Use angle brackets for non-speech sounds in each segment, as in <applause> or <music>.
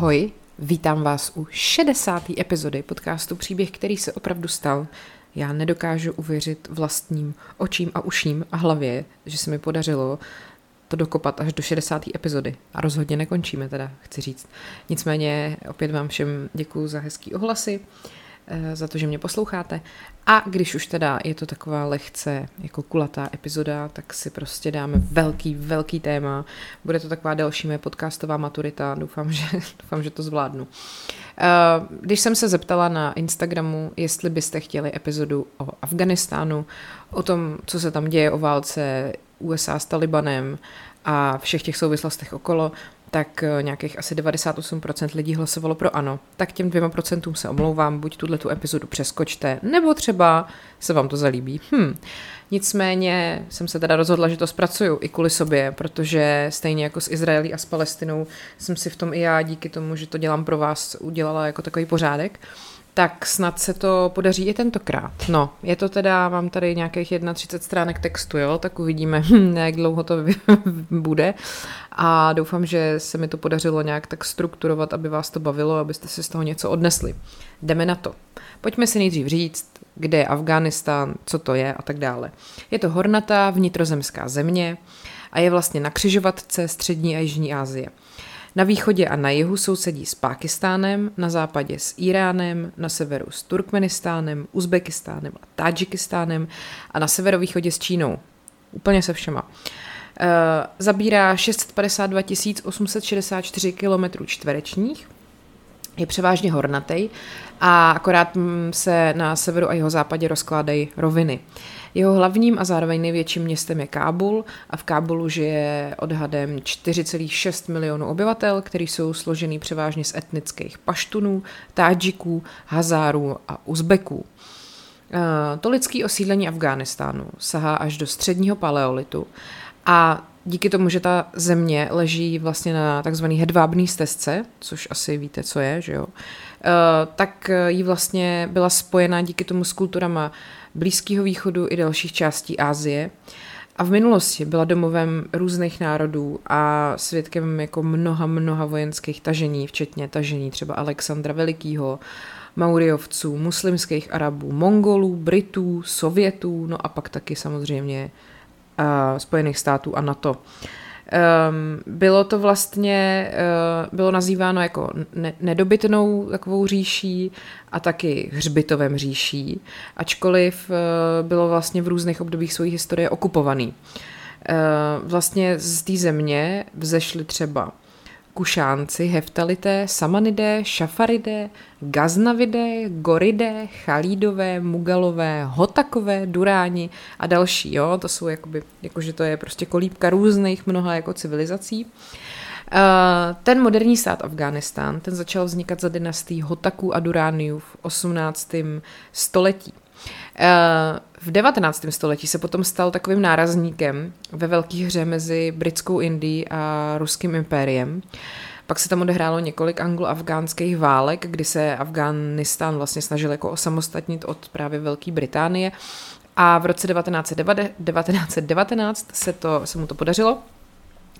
Ahoj, vítám vás u 60. epizody podcastu Příběh, který se opravdu stal. Já nedokážu uvěřit vlastním očím a uším a hlavě, že se mi podařilo to dokopat až do 60. epizody. A rozhodně nekončíme teda, chci říct. Nicméně opět vám všem děkuji za hezký ohlasy. Eh, za to, že mě posloucháte. A když už teda je to taková lehce jako kulatá epizoda, tak si prostě dáme velký, velký téma. Bude to taková delší mé podcastová maturita. Doufám, že, <laughs> doufám, že to zvládnu. Eh, když jsem se zeptala na Instagramu, jestli byste chtěli epizodu o Afganistánu, o tom, co se tam děje, o válce USA s Talibanem a všech těch souvislostech okolo, tak eh, nějakých asi 98% lidí hlasovalo pro ano. Tak těm dvěma procentům se omlouvám, buď tuhle tu epizodu přeskočte, nebo třeba se vám to zalíbí. Hm. Nicméně jsem se teda rozhodla, že to zpracuju i kvůli sobě, protože stejně jako s Izraelí a s Palestinou jsem si v tom i já díky tomu, že to dělám pro vás, udělala jako takový pořádek tak snad se to podaří i tentokrát. No, je to teda, mám tady nějakých 31 stránek textu, jo, tak uvidíme, <laughs> jak dlouho to <laughs> bude. A doufám, že se mi to podařilo nějak tak strukturovat, aby vás to bavilo, abyste si z toho něco odnesli. Jdeme na to. Pojďme si nejdřív říct, kde je Afghánistán, co to je a tak dále. Je to hornatá vnitrozemská země a je vlastně na křižovatce střední a jižní Asie. Na východě a na jihu sousedí s Pákistánem, na západě s Iránem, na severu s Turkmenistánem, Uzbekistánem a Tadžikistánem a na severovýchodě s Čínou. Úplně se všema. E, zabírá 652 864 km čtverečních, je převážně hornatý a akorát mm, se na severu a jeho západě rozkládají roviny. Jeho hlavním a zároveň největším městem je Kábul a v Kábulu žije odhadem 4,6 milionů obyvatel, kteří jsou složený převážně z etnických paštunů, tádžiků, hazárů a uzbeků. Eh, to lidské osídlení Afghánistánu sahá až do středního paleolitu a díky tomu, že ta země leží vlastně na takzvaný hedvábný stezce, což asi víte, co je, že jo, eh, tak jí vlastně byla spojena díky tomu s kulturama Blízkého východu i dalších částí Asie. A v minulosti byla domovem různých národů a svědkem jako mnoha, mnoha vojenských tažení, včetně tažení třeba Alexandra Velikýho, Mauriovců, muslimských Arabů, Mongolů, Britů, Sovětů, no a pak taky samozřejmě uh, Spojených států a NATO. Um, bylo to vlastně, uh, bylo nazýváno jako ne- nedobytnou takovou říší a taky hřbitovem říší, ačkoliv uh, bylo vlastně v různých obdobích své historie okupovaný. Uh, vlastně z té země vzešly třeba Kušánci, Heftalité, Samanidé, Šafaridé, Gaznavidé, Goridé, Chalídové, Mugalové, Hotakové, Duráni a další. Jo? To jsou jakoby, jakože to je prostě kolíbka různých mnoha jako civilizací. Uh, ten moderní stát Afghánistán, ten začal vznikat za dynastí Hotaků a Durániů v 18. století. Uh, v 19. století se potom stal takovým nárazníkem ve velké hře mezi britskou Indií a ruským impériem. Pak se tam odehrálo několik anglo-afgánských válek, kdy se Afghánistán vlastně snažil jako osamostatnit od právě Velké Británie. A v roce 1919 se, to, se mu to podařilo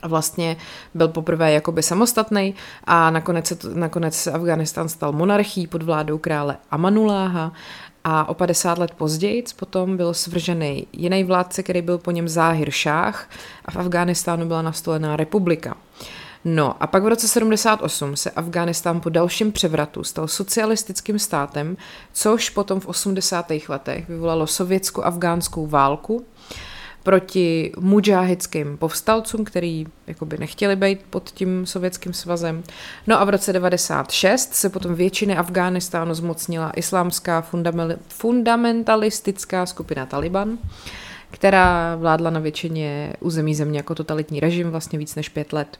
a vlastně byl poprvé jakoby samostatný a nakonec se, nakonec se Afganistán stal monarchií pod vládou krále Amanuláha a o 50 let později potom byl svržený jiný vládce, který byl po něm Záhir Šách a v Afghánistánu byla nastolená republika. No a pak v roce 78 se Afghánistán po dalším převratu stal socialistickým státem, což potom v 80. letech vyvolalo sovětsko-afgánskou válku, proti mujahidským povstalcům, který jakoby nechtěli být pod tím sovětským svazem. No a v roce 96 se potom většiny Afghánistánu zmocnila islámská fundamentalistická skupina Taliban, která vládla na většině území země jako totalitní režim vlastně víc než pět let.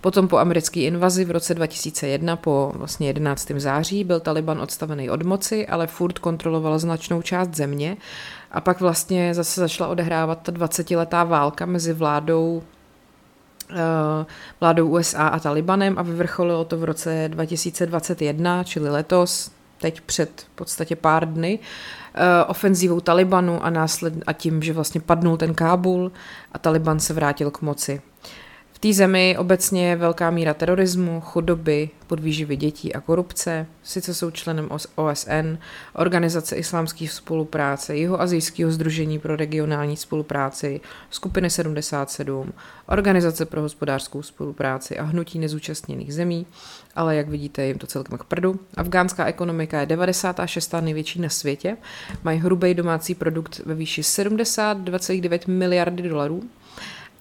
Potom po americké invazi v roce 2001 po vlastně 11. září byl Taliban odstavený od moci, ale furt kontroloval značnou část země a pak vlastně zase začala odehrávat ta 20-letá válka mezi vládou eh, vládou USA a Talibanem a vyvrcholilo to v roce 2021, čili letos, teď před v podstatě pár dny, eh, ofenzívou Talibanu a, násled, a tím, že vlastně padnul ten Kábul a Taliban se vrátil k moci té zemi obecně je velká míra terorismu, chudoby, podvýživy dětí a korupce. Sice jsou členem OSN, Organizace islámské spolupráce, Jihoazijského združení pro regionální spolupráci, skupiny 77, Organizace pro hospodářskou spolupráci a hnutí nezúčastněných zemí, ale jak vidíte, jim to celkem k prdu. Afgánská ekonomika je 96. největší na světě, mají hrubý domácí produkt ve výši 72,9 miliardy dolarů,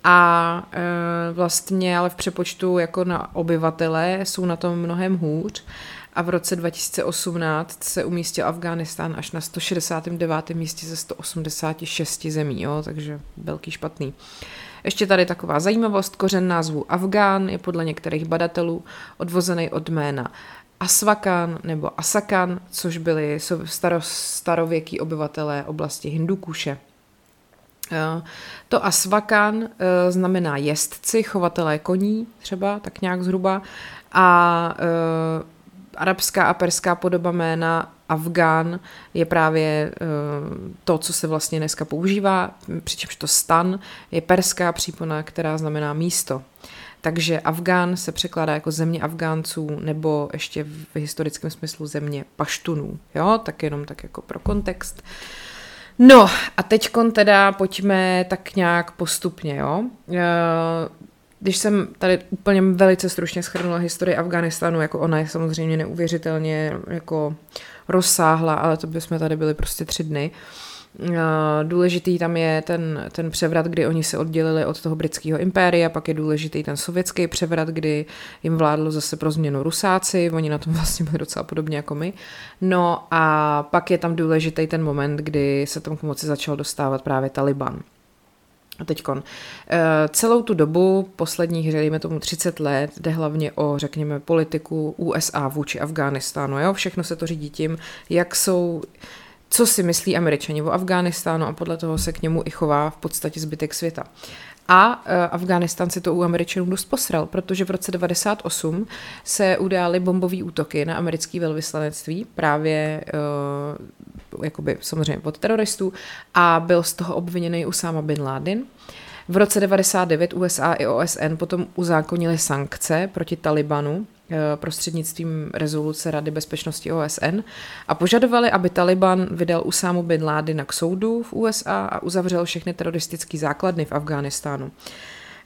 a e, vlastně ale v přepočtu jako na obyvatele jsou na tom mnohem hůř a v roce 2018 se umístil Afghánistán až na 169. místě ze 186 zemí, jo, takže velký špatný. Ještě tady taková zajímavost, kořen názvu Afgán je podle některých badatelů odvozený od jména Asvakan nebo Asakan, což byli staro, starověký obyvatelé oblasti Hindukuše. To asvakan eh, znamená jezdci, chovatelé koní třeba, tak nějak zhruba. A uh, arabská a perská podoba jména Afgán je právě to, co se vlastně dneska používá, přičemž to stan je perská přípona, která znamená místo. Takže Afgán se překládá jako země Afgánců nebo ještě v historickém smyslu země Paštunů. Jo, tak jenom tak jako pro kontext. Uh, No a teď teda pojďme tak nějak postupně, jo. Eh, když jsem tady úplně velice stručně schrnula historii Afganistánu, jako ona je samozřejmě neuvěřitelně jako rozsáhla, ale to bychom tady byli prostě tři dny. Uh, Důležitý tam je ten, ten převrat, kdy oni se oddělili od toho britského impéria, pak je důležitý ten sovětský převrat, kdy jim vládlo zase pro změnu Rusáci, oni na tom <laughs> vlastně byli docela podobně jako my. No a pak je tam důležitý ten moment, kdy se tam k moci začal dostávat právě Taliban. A teďkon. Eh, celou tu dobu, posledních, dejme tomu 30 let, jde hlavně o, řekněme, politiku USA vůči Afghánistánu. Jo? Všechno se to řídí tím, jak jsou co si myslí američani o Afghánistánu a podle toho se k němu i chová v podstatě zbytek světa. A uh, Afghánistán si to u Američanů dost posral, protože v roce 98 se udály bombové útoky na americké velvyslanectví, právě uh, jakoby samozřejmě od teroristů, a byl z toho obviněný Usama bin Laden. V roce 99 USA i OSN potom uzákonili sankce proti Talibanu, prostřednictvím rezoluce Rady bezpečnosti OSN a požadovali, aby Taliban vydal Usámu bin Ládina k soudu v USA a uzavřel všechny teroristické základny v Afghánistánu.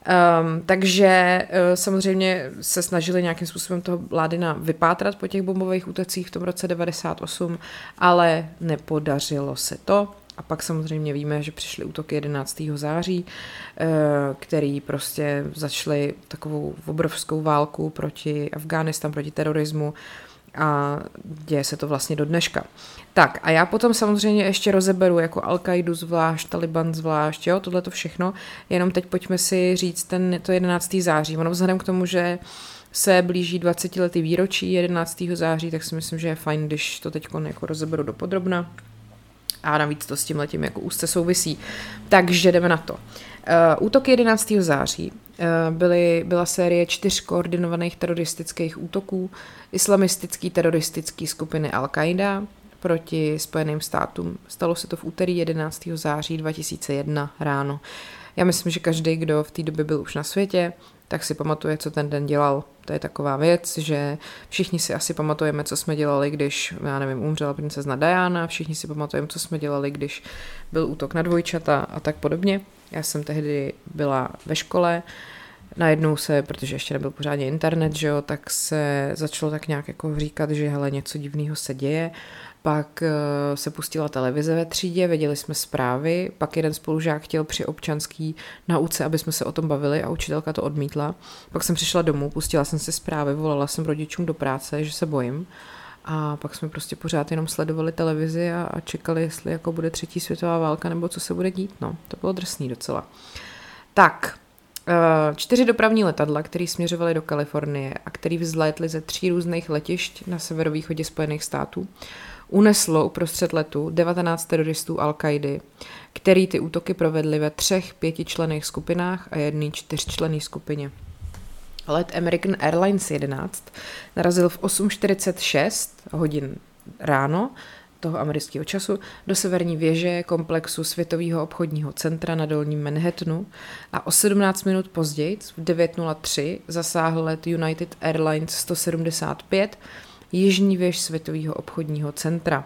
Um, takže uh, samozřejmě se snažili nějakým způsobem toho Ládina vypátrat po těch bombových útocích v tom roce 98, ale nepodařilo se to. A pak samozřejmě víme, že přišly útoky 11. září, eh, který prostě začaly takovou obrovskou válku proti Afghánistán, proti terorismu a děje se to vlastně do dneška. Tak a já potom samozřejmě ještě rozeberu jako Al-Qaidu zvlášť, Taliban zvlášť, jo, tohle to všechno, jenom teď pojďme si říct ten, to 11. září. Ono vzhledem k tomu, že se blíží 20 letý výročí 11. září, tak si myslím, že je fajn, když to teď jako rozeberu do podrobna a navíc to s tím letím jako úzce souvisí. Takže jdeme na to. Uh, útoky 11. září uh, byly, byla série čtyř koordinovaných teroristických útoků islamistický teroristický skupiny Al-Qaida proti Spojeným státům. Stalo se to v úterý 11. září 2001 ráno. Já myslím, že každý, kdo v té době byl už na světě, tak si pamatuje, co ten den dělal. To je taková věc, že všichni si asi pamatujeme, co jsme dělali, když, já nevím, umřela princezna Diana, všichni si pamatujeme, co jsme dělali, když byl útok na dvojčata a tak podobně. Já jsem tehdy byla ve škole, najednou se, protože ještě nebyl pořádně internet, že jo, tak se začalo tak nějak jako říkat, že hele, něco divného se děje pak eh, se pustila televize ve třídě, věděli jsme zprávy, pak jeden spolužák chtěl při občanský nauce, aby jsme se o tom bavili a učitelka to odmítla. Pak jsem přišla domů, pustila jsem si zprávy, volala jsem rodičům do práce, že se bojím. A pak jsme prostě pořád jenom sledovali televizi a, a čekali, jestli jako bude třetí světová válka nebo co se bude dít. No, to bylo drsný docela. Tak, eh, čtyři dopravní letadla, které směřovaly do Kalifornie a které vzlétly ze tří různých letišť na severovýchodě Spojených států, uneslo uprostřed letu 19 teroristů Al-Kaidy, který ty útoky provedli ve třech pětičlených skupinách a jedné čtyřčlené skupině. Let American Airlines 11 narazil v 8.46 hodin ráno toho amerického času do severní věže komplexu Světového obchodního centra na dolním Manhattanu a o 17 minut později v 9.03 zasáhl let United Airlines 175 jižní věž Světového obchodního centra.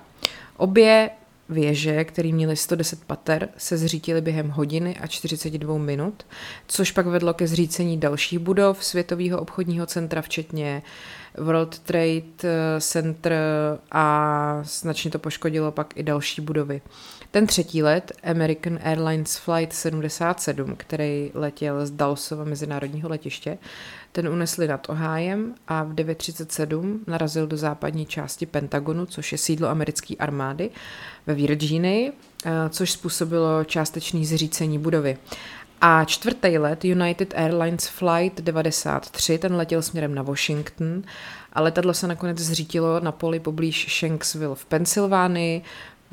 Obě věže, které měly 110 pater, se zřítily během hodiny a 42 minut, což pak vedlo ke zřícení dalších budov Světového obchodního centra, včetně World Trade Center a značně to poškodilo pak i další budovy. Ten třetí let, American Airlines Flight 77, který letěl z Dalsova mezinárodního letiště, ten unesli nad Ohájem a v 9.37 narazil do západní části Pentagonu, což je sídlo americké armády ve Virginii, eh, což způsobilo částečný zřícení budovy. A čtvrtý let United Airlines Flight 93, ten letěl směrem na Washington a letadlo se nakonec zřítilo na poli poblíž Shanksville v Pensylvánii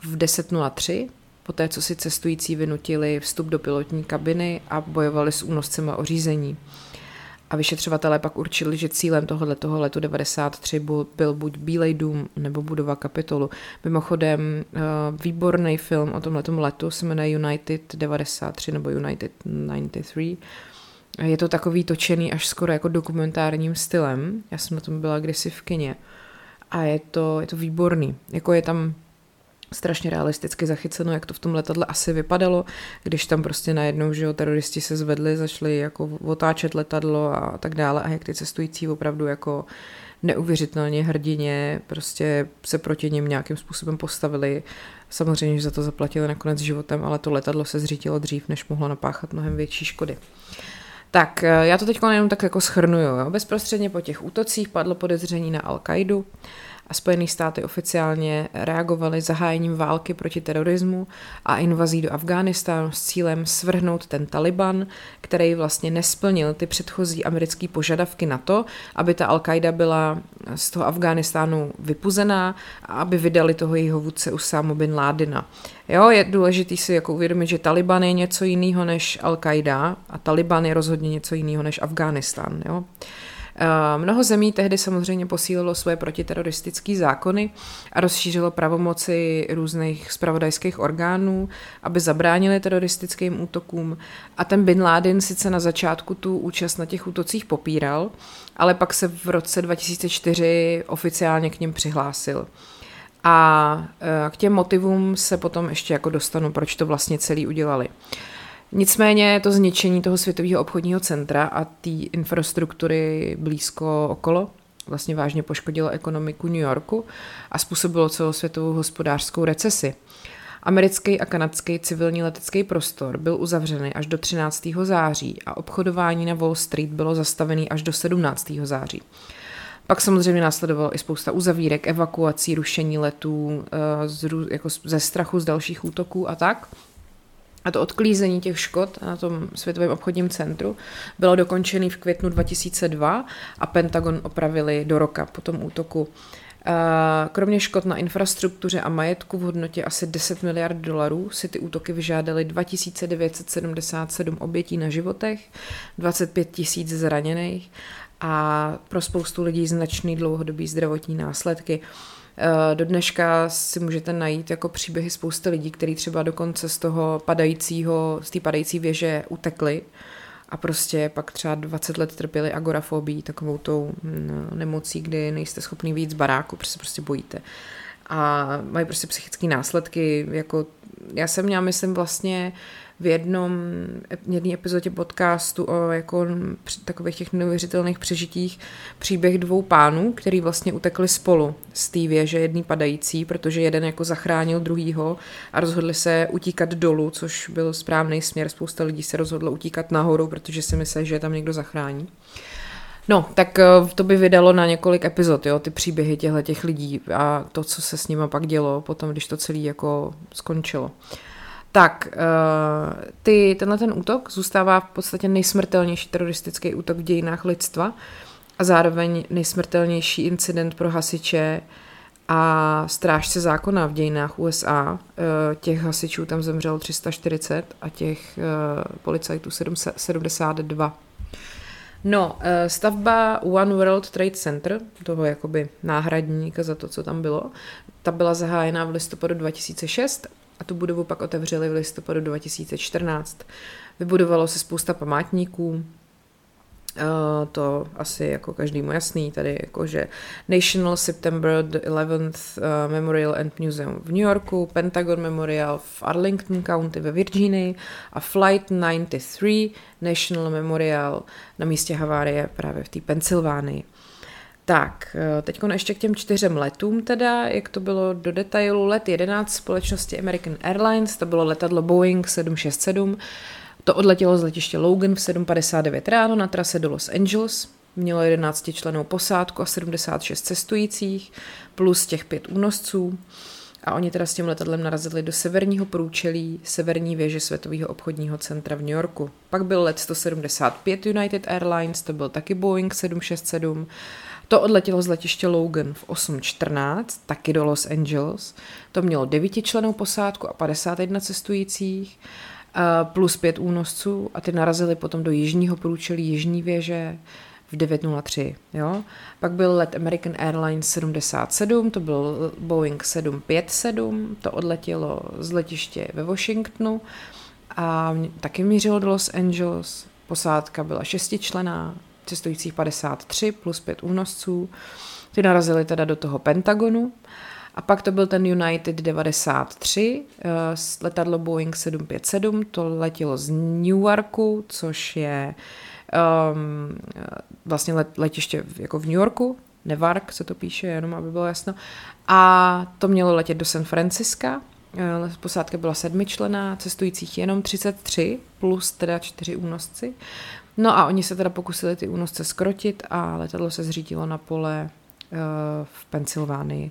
v 10.03, poté co si cestující vynutili vstup do pilotní kabiny a bojovali s únoscema o řízení. A vyšetřovatelé pak určili, že cílem toho letu 93 byl, buď Bílej dům nebo budova kapitolu. Mimochodem, uh, výborný film o tomhle letu se jmenuje United 93 nebo United 93. Je to takový točený až skoro jako dokumentárním stylem. Já jsem na tom byla kdysi v kině. A je to, je to výborný. Jako je tam strašně realisticky zachyceno, jak to v tom letadle asi vypadalo, když tam prostě najednou, že jo, teroristi se zvedli, začali jako otáčet letadlo a tak dále a jak ty cestující opravdu jako neuvěřitelně hrdině prostě se proti ním nějakým způsobem postavili. Samozřejmě, že za to zaplatili nakonec životem, ale to letadlo se zřítilo dřív, než mohlo napáchat mnohem větší škody. Tak, eh, já to teď jenom tak jako schrnuju. Jo. Bezprostředně po těch útocích padlo podezření na Al-Qaidu a Spojené státy oficiálně reagovaly zahájením války proti terorismu a invazí do Afghánistánu s cílem svrhnout ten Taliban, který vlastně nesplnil ty předchozí americké požadavky na to, aby ta Al-Qaida byla z toho Afghánistánu vypuzená a aby vydali toho jejího vůdce Usámu bin Ládina. Jo, je důležité si jako uvědomit, že Taliban je něco jiného než Al-Qaida a Taliban je rozhodně něco jiného než Afghánistán. Jo. Mnoho zemí tehdy samozřejmě posílilo svoje protiteroristické zákony a rozšířilo pravomoci různých spravodajských orgánů, aby zabránili teroristickým útokům. A ten Bin Laden sice na začátku tu účast na těch útocích popíral, ale pak se v roce 2004 oficiálně k ním přihlásil. A eh, k těm motivům se potom ještě jako dostanu, proč to vlastně celý udělali. Nicméně to zničení toho světového obchodního centra a té infrastruktury blízko okolo vlastně vážně poškodilo ekonomiku New Yorku a způsobilo celosvětovou hospodářskou recesi. Americký a kanadský civilní letecký prostor byl uzavřený až do 13. září a obchodování na Wall Street bylo zastavený až do 17. září. Pak samozřejmě následovalo i spousta uzavírek, evakuací, rušení letů eh, jako ze strachu z dalších útoků a tak. A to odklízení těch škod na tom světovém obchodním centru bylo dokončené v květnu 2002 a Pentagon opravili do roka po tom útoku. Kromě škod na infrastruktuře a majetku v hodnotě asi 10 miliard dolarů si ty útoky vyžádaly 2977 obětí na životech, 25 tisíc zraněných a pro spoustu lidí značný dlouhodobý zdravotní následky. Eh, do dneška si můžete najít jako příběhy spousty lidí, kteří třeba dokonce z toho padajícího, z té padající věže utekli a prostě pak třeba 20 let trpěli agorafobí, takovou tou mm, nemocí, kdy nejste schopný víc z baráku, protože se prostě bojíte. A mají prostě psychické následky, jako já jsem měla, myslím, vlastně uh, v jednom, jedné epizodě podcastu o jako takových těch neuvěřitelných přežitích příběh dvou pánů, který vlastně utekli spolu z té věže jedný padající, protože jeden jako zachránil druhýho a rozhodli se utíkat dolů, což byl správný směr. Spousta lidí se rozhodlo utíkat nahoru, protože si myslí, že je tam někdo zachrání. No, tak eh, to by vydalo na několik epizod, jo, ty příběhy těchto těch lidí a to, co se s nimi pak dělo potom, když to celé jako skončilo. Uh, tak uh, ty, tenhle ten útok zůstává v podstatě nejsmrtelnější teroristický útok v dějinách lidstva a zároveň nejsmrtelnější incident pro hasiče a strážce zákona v dějinách USA. Eh, těch hasičů tam zemřelo 340 a těch uh, policajtů 72. No, stavba One World Trade Center, toho jakoby náhradníka za to, co tam bylo, Ta byla zahájena v listopadu 2006 a tu budovu pak otevřeli v listopadu 2014. Vybudovalo se spousta památníků, Uh, to asi jako každému jasný, tady jakože National September the 11th uh, Memorial and Museum v New Yorku, Pentagon Memorial v Arlington County ve Virginii a Flight 93 National Memorial na místě havárie právě v té Pensylvánii. Tak, eh, teď ještě k těm čtyřem letům teda, jak to bylo do detailu. Let 11 společnosti American Airlines, to bylo letadlo Boeing 767, to odletělo z letiště Logan v 7.59 ráno na trase do Los Angeles. Mělo 11 členů posádku a 76 cestujících, plus těch pět únosců. A oni teda s tím letadlem narazili do severního průčelí severní věže Světového obchodního centra v New Yorku. Pak byl let 175 United Airlines, to byl taky Boeing 767. To odletělo z letiště Logan v 8.14, taky do Los Angeles. To mělo 9 členů posádku a 51 cestujících plus pět únosců a ty narazili potom do jižního průčelí Jižní věže v 9.03. Jo? Pak byl let American Airlines 77, to byl Boeing 757, to odletělo z letiště ve Washingtonu a taky mířilo do Los Angeles. Posádka byla šestičlená, cestujících 53 plus pět únosců. Ty narazili teda do toho Pentagonu a pak to byl ten United 93, uh, eh, letadlo Boeing 757, to letělo z Newarku, což je um, vlastně let, letiště jako v New Yorku, Newark se to píše, jenom aby bylo jasno. A to mělo letět do San Franciska, uh, posádka byla sedmičlená, cestujících jenom 33, plus teda čtyři únosci. No a oni se teda pokusili ty únosce skrotit a letadlo se zřítilo na pole uh, v Pensylvánii.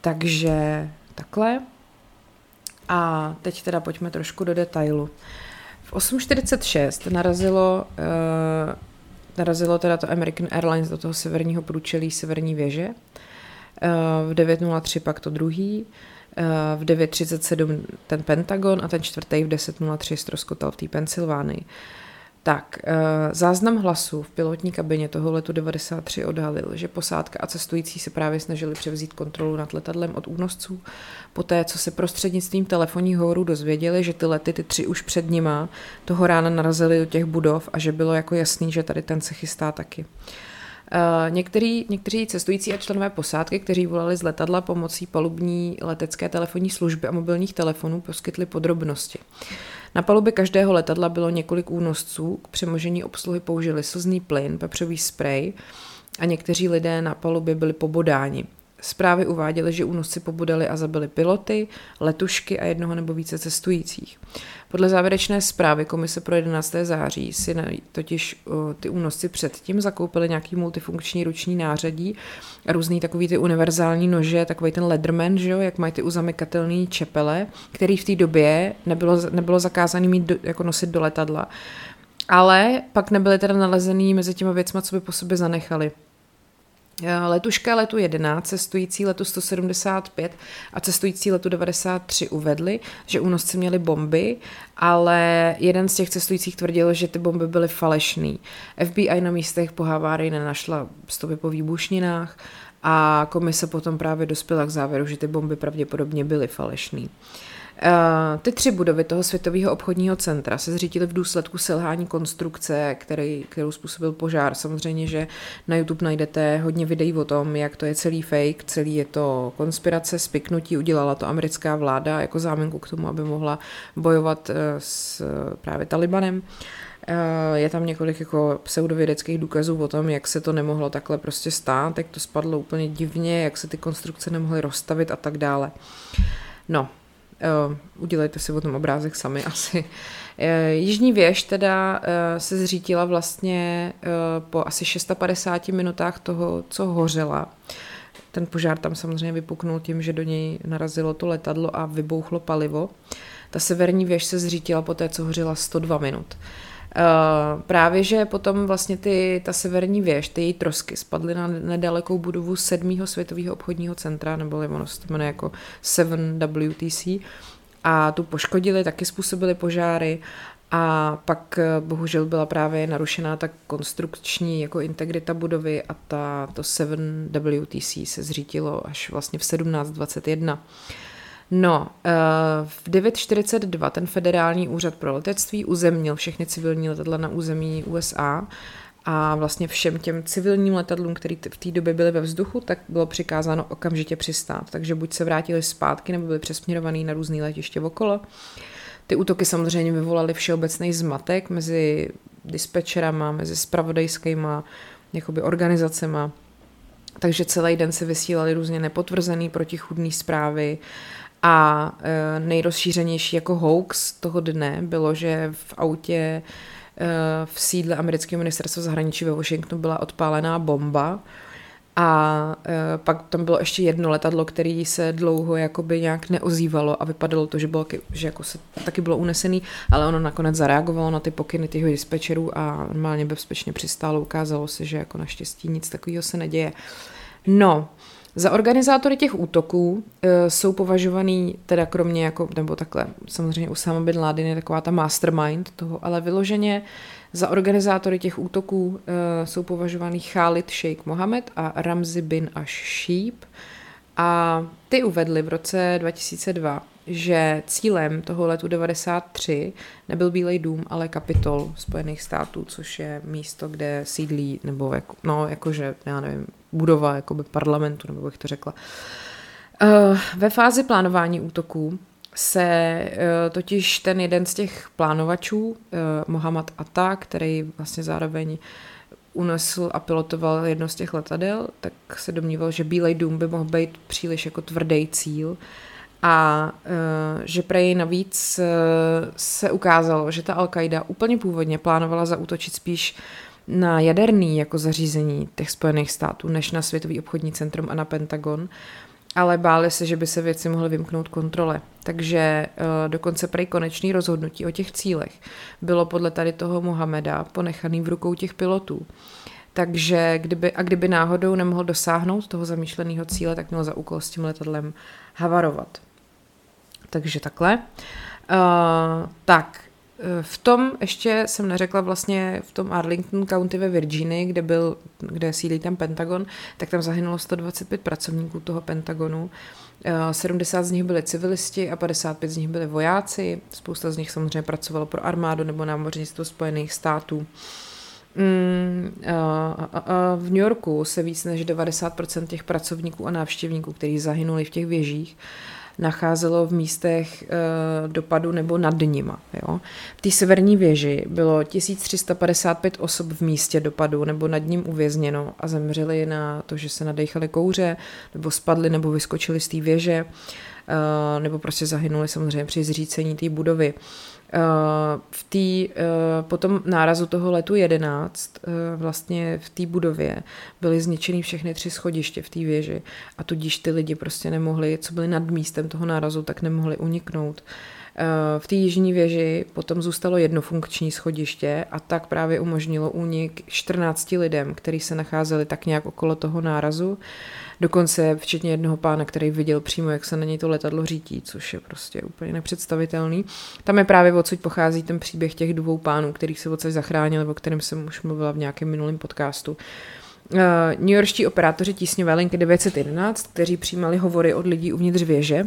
Takže takhle. A teď teda pojďme trošku do detailu. V 8.46 narazilo, uh, narazilo teda to American Airlines do toho severního průčelí severní věže. Uh, v 9.03 pak to druhý. Uh, v 9.37 ten Pentagon a ten čtvrtý v 10.03 ztroskotal v té Pensylvánii. Tak, eh, záznam hlasu v pilotní kabině toho letu 93 odhalil, že posádka a cestující se právě snažili převzít kontrolu nad letadlem od únosců, poté co se prostřednictvím telefonních hovorů dozvěděli, že ty lety, ty tři už před nima, toho rána narazili do těch budov a že bylo jako jasný, že tady ten se chystá taky. Uh, některý, někteří cestující a členové posádky, kteří volali z letadla pomocí palubní letecké telefonní služby a mobilních telefonů, poskytli podrobnosti. Na palubě každého letadla bylo několik únosců, k přemožení obsluhy použili slzný plyn, pepřový sprej a někteří lidé na palubě byli pobodáni. Zprávy uváděly, že únosci pobudali a zabili piloty, letušky a jednoho nebo více cestujících. Podle závěrečné zprávy Komise pro 11. září si totiž ty únosci předtím zakoupili nějaký multifunkční ruční nářadí a různý takový ty univerzální nože, takový ten Leatherman, že jo, jak mají ty uzamykatelné čepele, který v té době nebylo, nebylo zakázané mít do, jako nosit do letadla. Ale pak nebyly teda nalezený mezi těma věcma, co by po sobě zanechali. Eh, letuška letu 11, cestující letu 175 a cestující letu 93 uvedli, že únosci měli bomby, ale jeden z těch cestujících tvrdil, že ty bomby byly falešný. FBI na místech po havárii nenašla stopy po výbušninách a komise potom právě dospěla k závěru, že ty bomby pravděpodobně byly falešný. Uh, ty tři budovy toho světového obchodního centra se zřítily v důsledku selhání konstrukce, který, kterou způsobil požár. Samozřejmě, že na YouTube najdete hodně videí o tom, jak to je celý fake, celý je to konspirace, spiknutí, udělala to americká vláda jako záminku k tomu, aby mohla bojovat eh, s právě Talibanem. Eh, je tam několik jako pseudovědeckých důkazů o tom, jak se to nemohlo takhle prostě stát, jak to spadlo úplně divně, jak se ty konstrukce nemohly rozstavit a tak dále. No, udělejte si o tom obrázek sami <laughs> asi. Uh, Jižní věž teda uh, se zřítila vlastně po asi 650 minutách toho, co hořela. Ten požár tam samozřejmě vypuknul tím, že do něj narazilo to letadlo a vybouchlo palivo. Ta severní věž se zřítila po té, co hořela 102 minut. Uh, právě, že potom vlastně ty, ta severní věž, ty její trosky spadly na nedalekou budovu sedmého světového obchodního centra, nebo ono se to jmenuje jako 7WTC, a tu poškodili, taky způsobili požáry A pak eh, bohužel byla právě narušená ta konstrukční jako integrita budovy a ta, to 7WTC se zřítilo až vlastně v 1721. No, eh, v 9.42 ten federální úřad pro letectví uzemnil všechny civilní letadla na území USA a vlastně všem těm civilním letadlům, které v té době byly ve vzduchu, tak bylo přikázáno okamžitě přistát. Takže buď se vrátili zpátky, nebo byli přesměrovaný na různé letiště okolo. Ty útoky samozřejmě vyvolaly všeobecný zmatek mezi dispečerama, mezi spravodajskýma jakoby organizacema, takže celý den se vysílaly různě nepotvrzený protichudné zprávy a e, nejrozšířenější jako hoax toho dne bylo, že v autě e, v sídle amerického ministerstva zahraničí ve Washingtonu byla odpálená bomba, a e, pak tam bylo ještě jedno letadlo, který se dlouho jakoby nějak neozývalo a vypadalo to, že, bylo, že jako se taky bylo unesený, ale ono nakonec zareagovalo na ty pokyny těch dispečerů a normálně bezpečně přistálo. Ukázalo se, že jako naštěstí nic takového se neděje. No, za organizátory těch útoků e, jsou považovaný, teda kromě jako, nebo takhle, samozřejmě Usama bin Laden je taková ta mastermind toho, ale vyloženě za organizátory těch útoků e, jsou považovaný Khalid Sheikh Mohammed a Ramzi bin Ashib. A ty uvedli v roce 2002, že cílem toho letu 93 nebyl Bílej dům, ale Kapitol Spojených států, což je místo, kde sídlí, nebo jako, no, jakože, já nevím, budova jakoby parlamentu, nebo bych to řekla. Uh, ve fázi plánování útoků se uh, totiž ten jeden z těch plánovačů, uh, Mohamed Atta, který vlastně zároveň unesl a pilotoval jedno z těch letadel, tak se domníval, že Bílej dům by mohl být příliš jako tvrdý cíl a že prej navíc se ukázalo, že ta Al-Qaida úplně původně plánovala zaútočit spíš na jaderný jako zařízení těch Spojených států, než na Světový obchodní centrum a na Pentagon, ale báli se, že by se věci mohly vymknout kontrole. Takže uh, dokonce prej konečný rozhodnutí o těch cílech bylo podle tady toho Mohameda ponechaný v rukou těch pilotů. Takže kdyby, a kdyby náhodou nemohl dosáhnout toho zamýšleného cíle, tak měl za úkol s tím letadlem havarovat. Takže takhle. Uh, tak, eh, v tom ještě jsem neřekla vlastně v tom Arlington County ve Virginii, kde byl, kde sídlí ten Pentagon, tak tam zahynulo 125 pracovníků toho Pentagonu. 70 eh, z nich byli civilisti a 55 z nich byli vojáci. Spousta z nich samozřejmě pracovalo pro armádu nebo námořnictvo Spojených států. Mm, a, a v New Yorku se víc než 90% těch pracovníků a návštěvníků, kteří zahynuli v těch věžích, nacházelo v místech e, dopadu nebo nad nima. Jo. V té severní věži bylo 1355 osob v místě dopadu nebo nad ním uvězněno a zemřeli na to, že se nadechali kouře, nebo spadli, nebo vyskočili z té věže, e, nebo prostě zahynuli samozřejmě při zřícení té budovy. Eh, v té, eh, po tom nárazu toho letu 11 eh, vlastně v té budově byly zničeny všechny tři schodiště v té věži a tudíž ty lidi prostě nemohli, co byli nad místem toho nárazu, tak nemohli uniknout. V té jižní věži potom zůstalo jedno funkční schodiště a tak právě umožnilo únik 14 lidem, kteří se nacházeli tak nějak okolo toho nárazu. Dokonce včetně jednoho pána, který viděl přímo, jak se na něj to letadlo řítí, což je prostě úplně nepředstavitelný. Tam je právě odsud pochází ten příběh těch dvou pánů, kterých se odsud zachránili, o kterém jsem už mluvila v nějakém minulém podcastu. Uh, New Yorkští operátoři tísňové linky 911, kteří přijímali hovory od lidí uvnitř věže,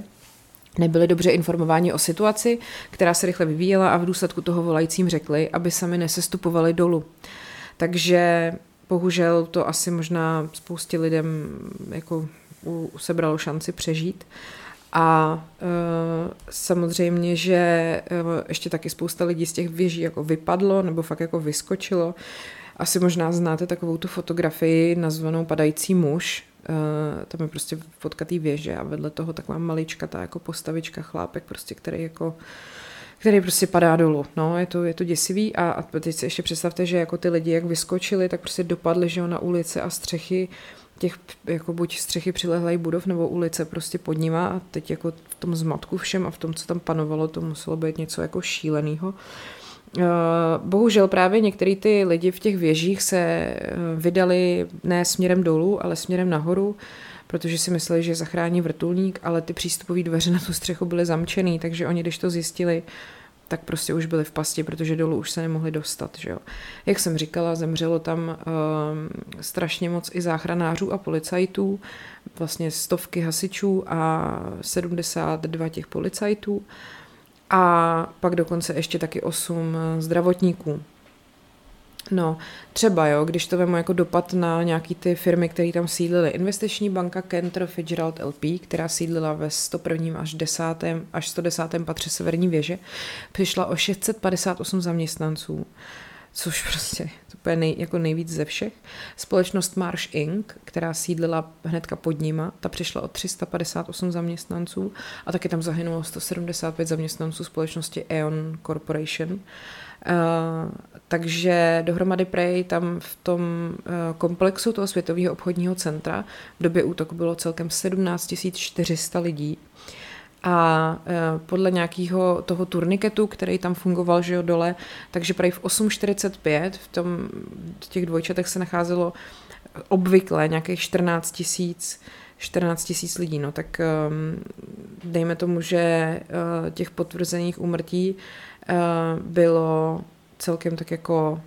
nebyli dobře informováni o situaci, která se rychle vyvíjela a v důsledku toho volajícím řekli, aby sami nesestupovali dolů. Takže bohužel to asi možná spoustě lidem jako u, sebralo šanci přežít. A e, samozřejmě, že e, ještě taky spousta lidí z těch věží jako vypadlo nebo fakt jako vyskočilo. Asi možná znáte takovou tu fotografii nazvanou Padající muž. E, tam je prostě fotka té věže a vedle toho taková malička ta jako postavička chlápek, prostě, který jako který prostě padá dolů. No, je to, je to děsivý a, a teď si ještě představte, že jako ty lidi, jak vyskočili, tak prostě dopadli, že jo, na ulice a střechy těch, jako buď střechy přilehlej budov nebo ulice prostě pod nima a teď jako v tom zmatku všem a v tom, co tam panovalo, to muselo být něco jako šíleného. Eh, bohužel právě některý ty lidi v těch věžích se eh, vydali ne směrem dolů, ale směrem nahoru, protože si mysleli, že zachrání vrtulník, ale ty přístupové dveře na tu střechu byly zamčený, takže oni, když to zjistili, tak prostě už byli v pasti, protože dolů už se nemohli dostat. Že jo. Jak jsem říkala, zemřelo tam uh, strašně moc i záchranářů a policajtů, vlastně stovky hasičů a 72 těch policajtů a pak dokonce ještě taky 8 zdravotníků. No, třeba jo, když to vemu jako dopad na nějaký ty firmy, které tam sídlily. Investiční banka Cantor Fitzgerald LP, která sídlila ve 101. až 10. až 110. patře Severní věže, přišla o 658 zaměstnanců což prostě to je nej, jako nejvíc ze všech. Společnost Marsh Inc., která sídlila hnedka pod nima, ta přišla o 358 zaměstnanců a taky tam zahynulo 175 zaměstnanců společnosti Aeon Corporation. Uh, takže dohromady prej tam v tom uh, komplexu toho světového obchodního centra v době útoku bylo celkem 17 400 lidí. A uh, podle nějakého toho turniketu, který tam fungoval, že jo, dole, takže prej v 8.45 v tom, v těch dvojčatech se nacházelo obvykle nějakých 14 tisíc 14 tisíc lidí, no tak um, dejme tomu, že těch potvrzených úmrtí bylo celkem tak jako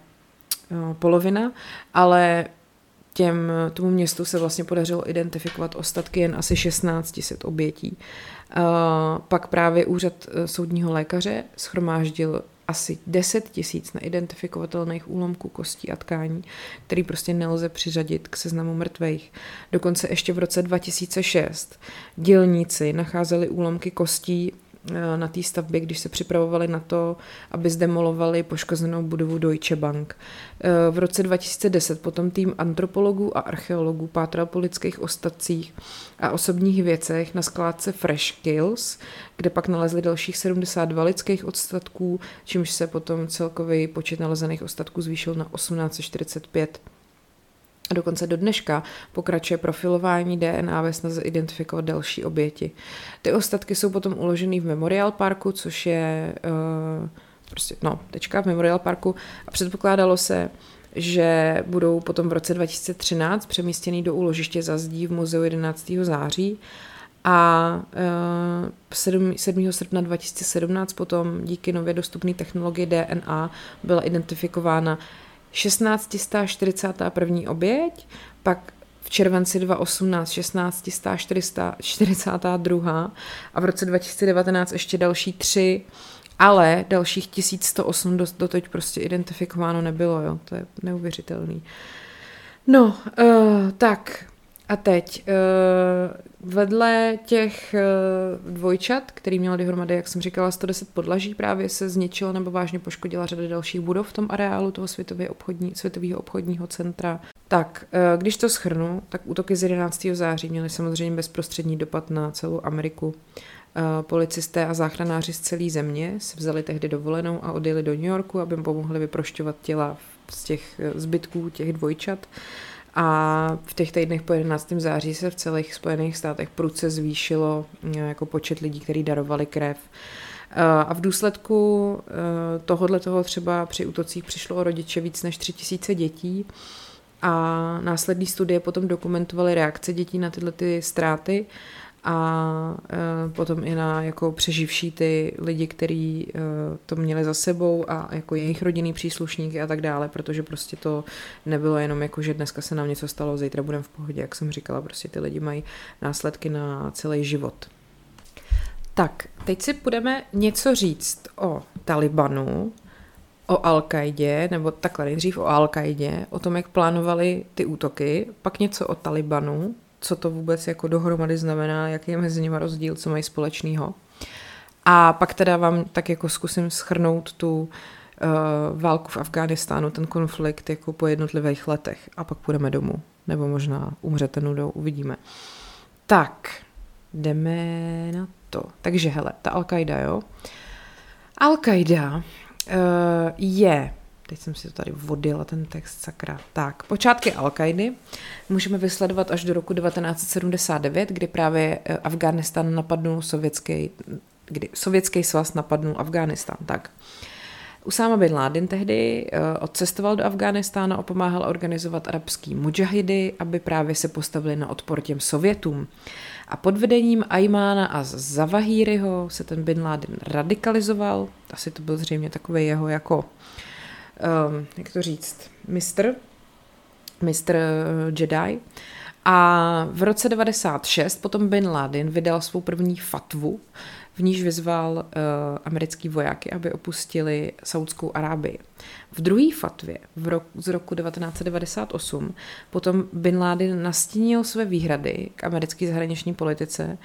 uh, polovina, ale těm, tomu městu se vlastně podařilo identifikovat ostatky jen asi 1600 obětí. Uh, pak právě úřad soudního lékaře schromáždil asi 10 tisíc neidentifikovatelných úlomků kostí a tkání, který prostě nelze přiřadit k seznamu mrtvých. Dokonce ještě v roce 2006 dělníci nacházeli úlomky kostí Eh, na té stavbě, když se připravovali na to, aby zdemolovali poškozenou budovu Deutsche Bank. Eh, v roce 2010 potom tým antropologů a archeologů pátral po lidských ostatcích a osobních věcech na skládce Fresh Kills, kde pak nalezli dalších 72 lidských ostatků, čímž se potom celkový počet nalezených ostatků zvýšil na 1845. A dokonce do dneška pokračuje profilování DNA ve snaze identifikovat další oběti. Ty ostatky jsou potom uloženy v Memorial Parku, což je uh, prostě, no, tečka v Memorial Parku a předpokládalo se, že budou potom v roce 2013 přemístěný do úložiště za zdí v muzeu 11. září a uh, 7, 7. srpna 2017 potom díky nově dostupné technologii DNA byla identifikována 1641. oběť, pak v červenci 2018 1642 a v roce 2019 ještě další tři, ale dalších 1108 do, doteď prostě identifikováno nebylo, jo, to je neuvěřitelný. No, uh, tak, a teď, uh, vedle těch uh, dvojčat, který měl dohromady, jak jsem říkala, 110 podlaží, právě se zničilo nebo vážně poškodila řada dalších budov v tom areálu toho světově obchodní, světového obchodního centra. Tak, uh, když to schrnu, tak útoky z 11. září měly samozřejmě bezprostřední dopad na celou Ameriku. Policisté a záchranáři z celé země se vzali tehdy dovolenou a odjeli do New Yorku, aby pomohli vyprošťovat těla z těch zbytků těch dvojčat. A v těch týdnech po 11. září se v celých Spojených státech prudce zvýšilo eh, jako počet lidí, kteří darovali krev. Eh, a v důsledku eh, tohohle toho třeba při útocích přišlo o rodiče víc než 3000 dětí a následní studie potom dokumentovaly reakce dětí na tyhle ty ztráty a e, potom i na jako přeživší ty lidi, kteří e, to měli za sebou a jako jejich rodinný příslušníky a tak dále, protože prostě to nebylo jenom jako, že dneska se nám něco stalo, zítra budeme v pohodě, jak jsem říkala, prostě ty lidi mají následky na celý život. Tak, teď si budeme něco říct o Talibanu, o al nebo takhle nejdřív o al o tom, jak plánovali ty útoky, pak něco o Talibanu, co to vůbec jako dohromady znamená, jaký je mezi nimi rozdíl, co mají společného. A pak teda vám tak jako zkusím schrnout tu uh, válku v Afghánistánu, ten konflikt jako po jednotlivých letech a pak půjdeme domů. Nebo možná umřete nudou, uvidíme. Tak, jdeme na to. Takže hele, ta Al-Qaida, jo. Al-Qaida uh, je Teď jsem si to tady vodila, ten text, sakra. Tak, počátky al můžeme vysledovat až do roku 1979, kdy právě eh, Afghánistán napadnul sovětský, kdy sovětský svaz napadnul Afghánistán, tak. Usáma bin Laden tehdy uh, odcestoval do Afghánistánu a pomáhal organizovat arabský mujahidy, aby právě se postavili na odpor těm Sovětům. A pod vedením Ajmána a Zavahíryho se ten bin Laden radikalizoval. Asi to byl zřejmě takový jeho jako, um, jak to říct, mistr, mistr Jedi. A v roce 96 potom Bin Laden vydal svou první fatvu, v níž vyzval uh, americký vojáky, aby opustili Saudskou Arábii. V druhé fatvě v roku, z roku 1998 potom Bin Laden nastínil své výhrady k americké zahraniční politice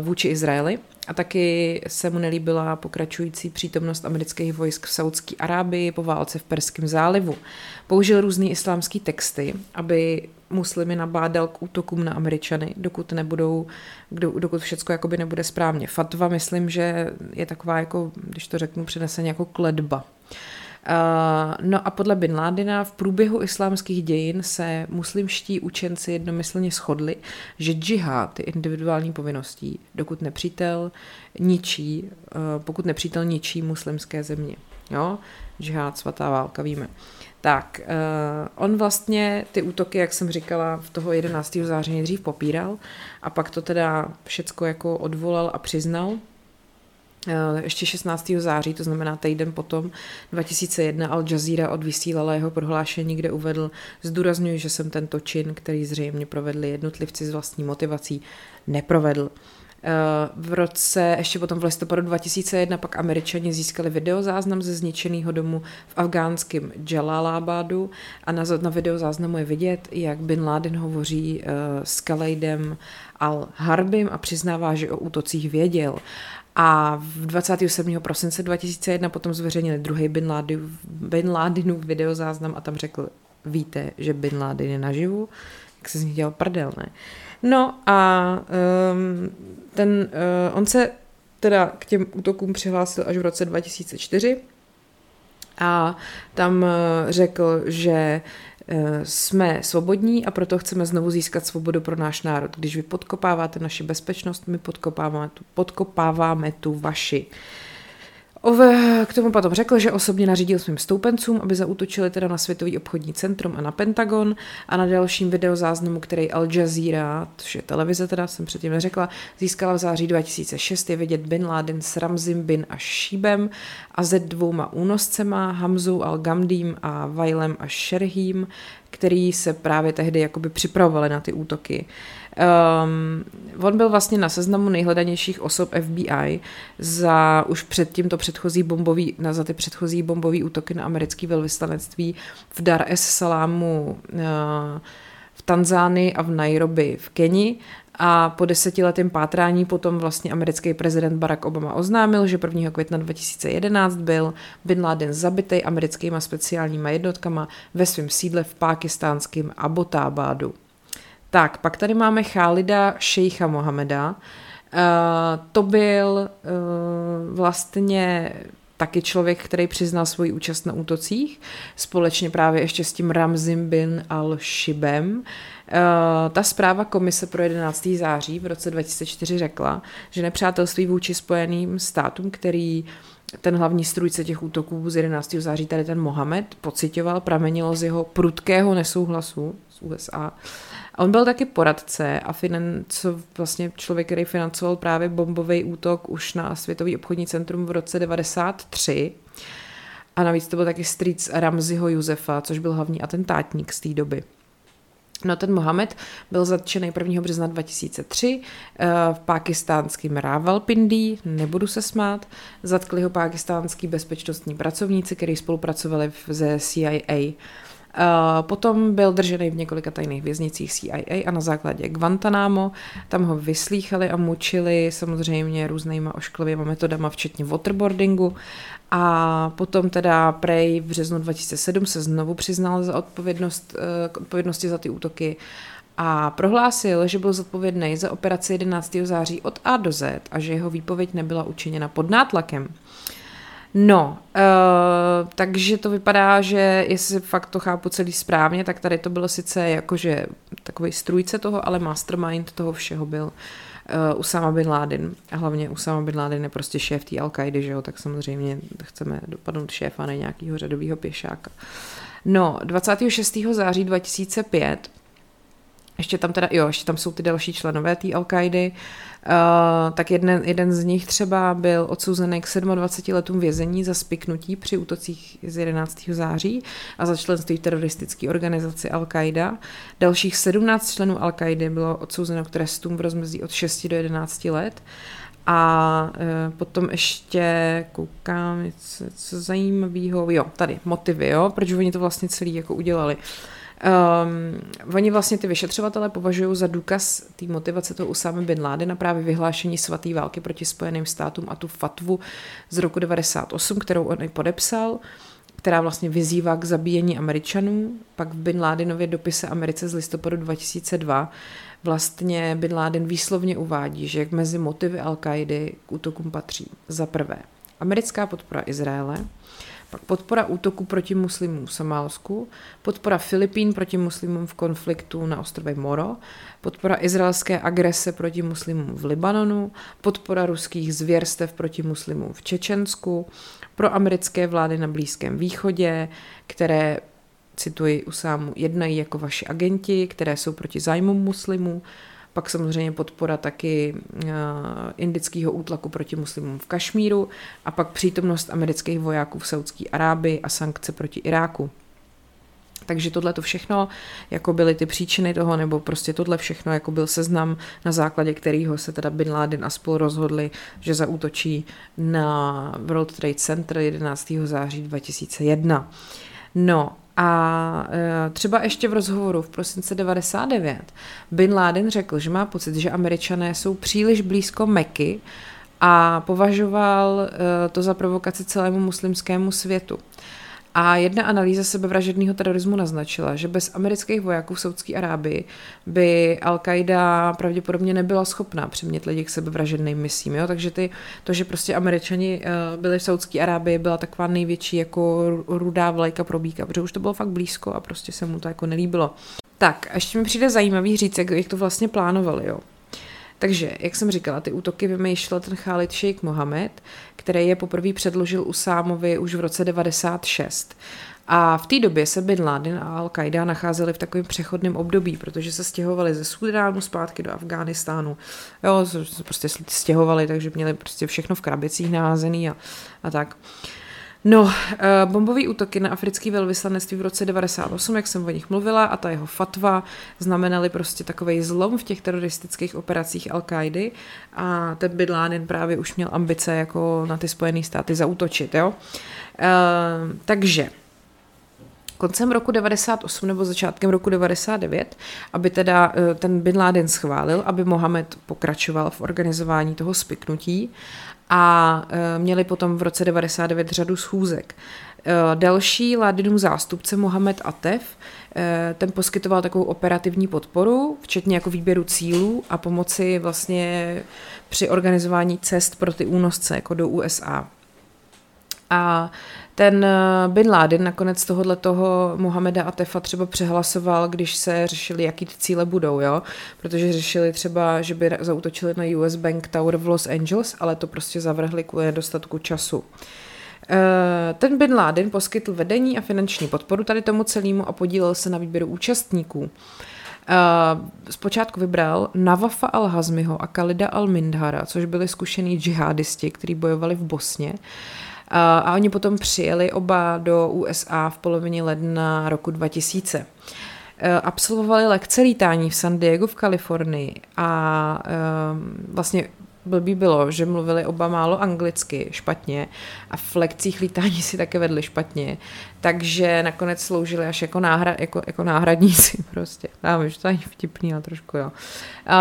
vůči Izraeli a taky se mu nelíbila pokračující přítomnost amerických vojsk v Saudské Arábii po válce v Perském zálivu. Použil různý islámský texty, aby muslimy nabádal k útokům na Američany, dokud nebudou, dokud všechno jakoby nebude správně. Fatva, myslím, že je taková, jako, když to řeknu, přeneseně jako kledba. Uh, no a podle Bin Ládina v průběhu islámských dějin se muslimští učenci jednomyslně shodli, že džihad je individuální povinností, dokud nepřítel ničí, uh, pokud nepřítel ničí muslimské země. Jo? Džihad, svatá válka, víme. Tak, uh, on vlastně ty útoky, jak jsem říkala, v toho 11. září nejdřív popíral a pak to teda všecko jako odvolal a přiznal. Uh, ještě 16. září, to znamená týden potom, 2001 Al Jazeera odvysílala jeho prohlášení, kde uvedl, zdůrazňuji, že jsem tento čin, který zřejmě provedli jednotlivci s vlastní motivací, neprovedl. Uh, v roce, ještě potom v listopadu 2001, pak američani získali videozáznam ze zničeného domu v afgánském Jalalabadu a na, na videozáznamu je vidět, jak Bin Laden hovoří uh, s Kaleidem al-Harbim a přiznává, že o útocích věděl. A v 27. prosince 2001 potom zveřejnili druhý Bin, Laden, Bin Ladenův videozáznam a tam řekl, víte, že Bin Laden je naživu? Jak se z nich dělal prdel, ne? No a um, ten, uh, on se teda k těm útokům přihlásil až v roce 2004 a tam uh, řekl, že uh, jsme svobodní a proto chceme znovu získat svobodu pro náš národ. Když vy podkopáváte naši bezpečnost, my podkopáváme tu, podkopáváme tu vaši. Ove, k tomu potom řekl, že osobně nařídil svým stoupencům, aby zautočili teda na Světový obchodní centrum a na Pentagon a na dalším videozáznamu, který Al Jazeera, což je televize teda, jsem předtím neřekla, získala v září 2006, je vidět Bin Laden s Ramzim Bin a Šíbem a ze dvouma únoscema, Hamzou al-Gamdím a Vailem a Šerhým, který se právě tehdy jakoby připravovali na ty útoky. Um, on byl vlastně na seznamu nejhledanějších osob FBI za už před tímto předchozí bombový, na, za ty předchozí bombové útoky na americké velvyslanectví v Dar es Salamu uh, v Tanzánii a v Nairobi v Keni a po desetiletém pátrání potom vlastně americký prezident Barack Obama oznámil, že 1. května 2011 byl Bin Laden zabitý americkýma speciálníma jednotkama ve svém sídle v pákistánském Abbottabadu. Tak, pak tady máme Chálida Šejcha Mohameda. Uh, to byl uh, vlastně taky člověk, který přiznal svoji účast na útocích, společně právě ještě s tím Ramzim bin al-Shibem. Uh, ta zpráva komise pro 11. září v roce 2004 řekla, že nepřátelství vůči spojeným státům, který ten hlavní strůjce těch útoků z 11. září, tady ten Mohamed, pocitoval, pramenilo z jeho prudkého nesouhlasu z USA. A on byl taky poradce a financo, vlastně člověk, který financoval právě bombový útok už na Světový obchodní centrum v roce 93. A navíc to byl taky strýc Ramziho Josefa, což byl hlavní atentátník z té doby. No ten Mohamed byl zatčený 1. března 2003 eh, v pákistánském Rávalpindí, nebudu se smát, zatkli ho pákistánský bezpečnostní pracovníci, kteří spolupracovali ze CIA. Uh, potom byl držený v několika tajných věznicích CIA a na základě Guantanamo tam ho vyslýchali a mučili samozřejmě různýma ošklivými metodama, včetně waterboardingu. A potom teda Prej v březnu 2007 se znovu přiznal za odpovědnost, uh, odpovědnosti za ty útoky a prohlásil, že byl zodpovědný za operaci 11. září od A do Z a že jeho výpověď nebyla učiněna pod nátlakem. No, uh, takže to vypadá, že jestli fakt to chápu celý správně, tak tady to bylo sice jakože takový strůjce toho, ale mastermind toho všeho byl uh, Usama bin Laden. A hlavně Usama bin Laden je prostě šéf té al že jo, tak samozřejmě chceme dopadnout šéfa, ne nějakého řadového pěšáka. No, 26. září 2005 ještě tam teda, jo, ještě tam jsou ty další členové té al Uh, tak jeden, jeden z nich třeba byl odsouzený k 27 letům vězení za spiknutí při útocích z 11. září a za členství v teroristické organizaci Al-Qaida. Dalších 17 členů Al-Qaidy bylo odsouzeno k trestům v rozmezí od 6 do 11 let. A e, potom ještě koukám, co, co zajímavého, jo, tady, motivy, jo, proč oni to vlastně celý jako udělali. Uh, Um, oni vlastně ty vyšetřovatele považují za důkaz té motivace toho Usámy bin Ládena právě vyhlášení svaté války proti Spojeným státům a tu fatvu z roku 98, kterou on i podepsal, která vlastně vyzývá k zabíjení Američanů. Pak v Bin Ládenově dopise Americe z listopadu 2002 vlastně Bin Laden výslovně uvádí, že jak mezi motivy al k útokům patří za prvé americká podpora Izraele, pak podpora útoku proti muslimům v Somálsku, podpora Filipín proti muslimům v konfliktu na ostrově Moro, podpora izraelské agrese proti muslimům v Libanonu, podpora ruských zvěrstev proti muslimům v Čečensku, pro americké vlády na Blízkém východě, které cituji Usámu, jednají jako vaši agenti, které jsou proti zájmům muslimů, pak samozřejmě podpora taky uh, indického útlaku proti muslimům v Kašmíru a pak přítomnost amerických vojáků v Saudské Arábii a sankce proti Iráku. Takže tohle to všechno, jako byly ty příčiny toho, nebo prostě tohle všechno, jako byl seznam, na základě kterého se teda Bin Laden a spol rozhodli, že zaútočí na World Trade Center 11. září 2001. No a e, třeba ještě v rozhovoru v prosince 99 Bin Laden řekl, že má pocit, že američané jsou příliš blízko Meky a považoval e, to za provokaci celému muslimskému světu. A jedna analýza sebevražedného terorismu naznačila, že bez amerických vojáků v Saudské Arábii by Al-Qaida pravděpodobně nebyla schopná přimět lidi k sebevražedným misím. Jo? Takže ty, to, že prostě američani eh, byli v Saudské Arábii, byla taková největší jako rudá vlajka pro bíka, protože už to bylo fakt blízko a prostě se mu to jako nelíbilo. Tak, ještě mi přijde zajímavý říct, jak, jak to vlastně plánovali. Jo? Takže, jak jsem říkala, ty útoky vymýšlel ten Khalid Sheikh Mohammed, který je poprvé předložil Usámovi už v roce 96. A v té době se Bin Laden a Al-Qaida nacházeli v takovém přechodném období, protože se stěhovali ze Sudánu zpátky do Afghánistánu. Jo, se prostě stěhovali, takže měli prostě všechno v krabicích naházený a, a tak. Uh, No, uh, bombové útoky na africký velvyslanectví v roce 98, jak jsem o nich mluvila, a ta jeho fatva znamenaly prostě takový zlom v těch teroristických operacích al qaidy a ten Bin Laden právě už měl ambice jako na ty Spojené státy zautočit, jo. Uh, takže koncem roku 98 nebo začátkem roku 99, aby teda ten Bin Laden schválil, aby Mohamed pokračoval v organizování toho spiknutí a e, měli potom v roce 99 řadu schůzek. E, další Ládinův zástupce Mohamed Atef, e, ten poskytoval takovou operativní podporu, včetně jako výběru cílů a pomoci vlastně při organizování cest pro ty únosce jako do USA. A ten eh, Bin Laden nakonec tohohle toho Mohameda Atefa třeba přehlasoval, když se řešili, jaký ty cíle budou, jo? Protože řešili třeba, že by zautočili na US Bank Tower v Los Angeles, ale to prostě zavrhli kvůli nedostatku času. Eh, ten Bin Laden poskytl vedení a finanční podporu tady tomu celému a podílel se na výběru účastníků. Uh, zpočátku vybral Navafa al-Hazmiho a Kalida al-Mindhara, což byli zkušení džihadisti, kteří bojovali v Bosně. Uh, a oni potom přijeli oba do USA v polovině ledna roku 2000. E, absolvovali lekce lítání v San Diego v Kalifornii a vlastně blbý bylo, že mluvili oba málo anglicky, špatně a v lekcích lítání si také vedli špatně, takže nakonec sloužili až jako, náhra, jako, jako náhradníci <laughs> prostě. Já vím, že to je vtipný, ale trošku jo. Uh,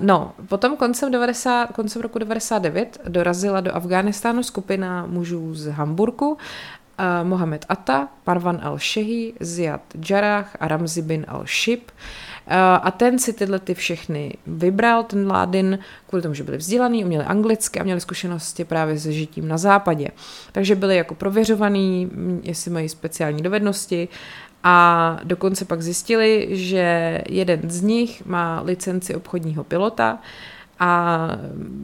no, potom koncem, 90, koncem roku 99 dorazila do Afghánistánu skupina mužů z Hamburgu uh, Mohamed Atta, Parvan al-Shehi, Ziad Jarrah a Ramzi bin al-Shib. Uh, a ten si tyhle ty všechny vybral, ten Ládin, kvůli tomu, že byli vzdělaný, uměli anglicky a měli zkušenosti právě se žitím na západě. Takže byli jako prověřovaný, jestli mají speciální dovednosti a dokonce pak zjistili, že jeden z nich má licenci obchodního pilota A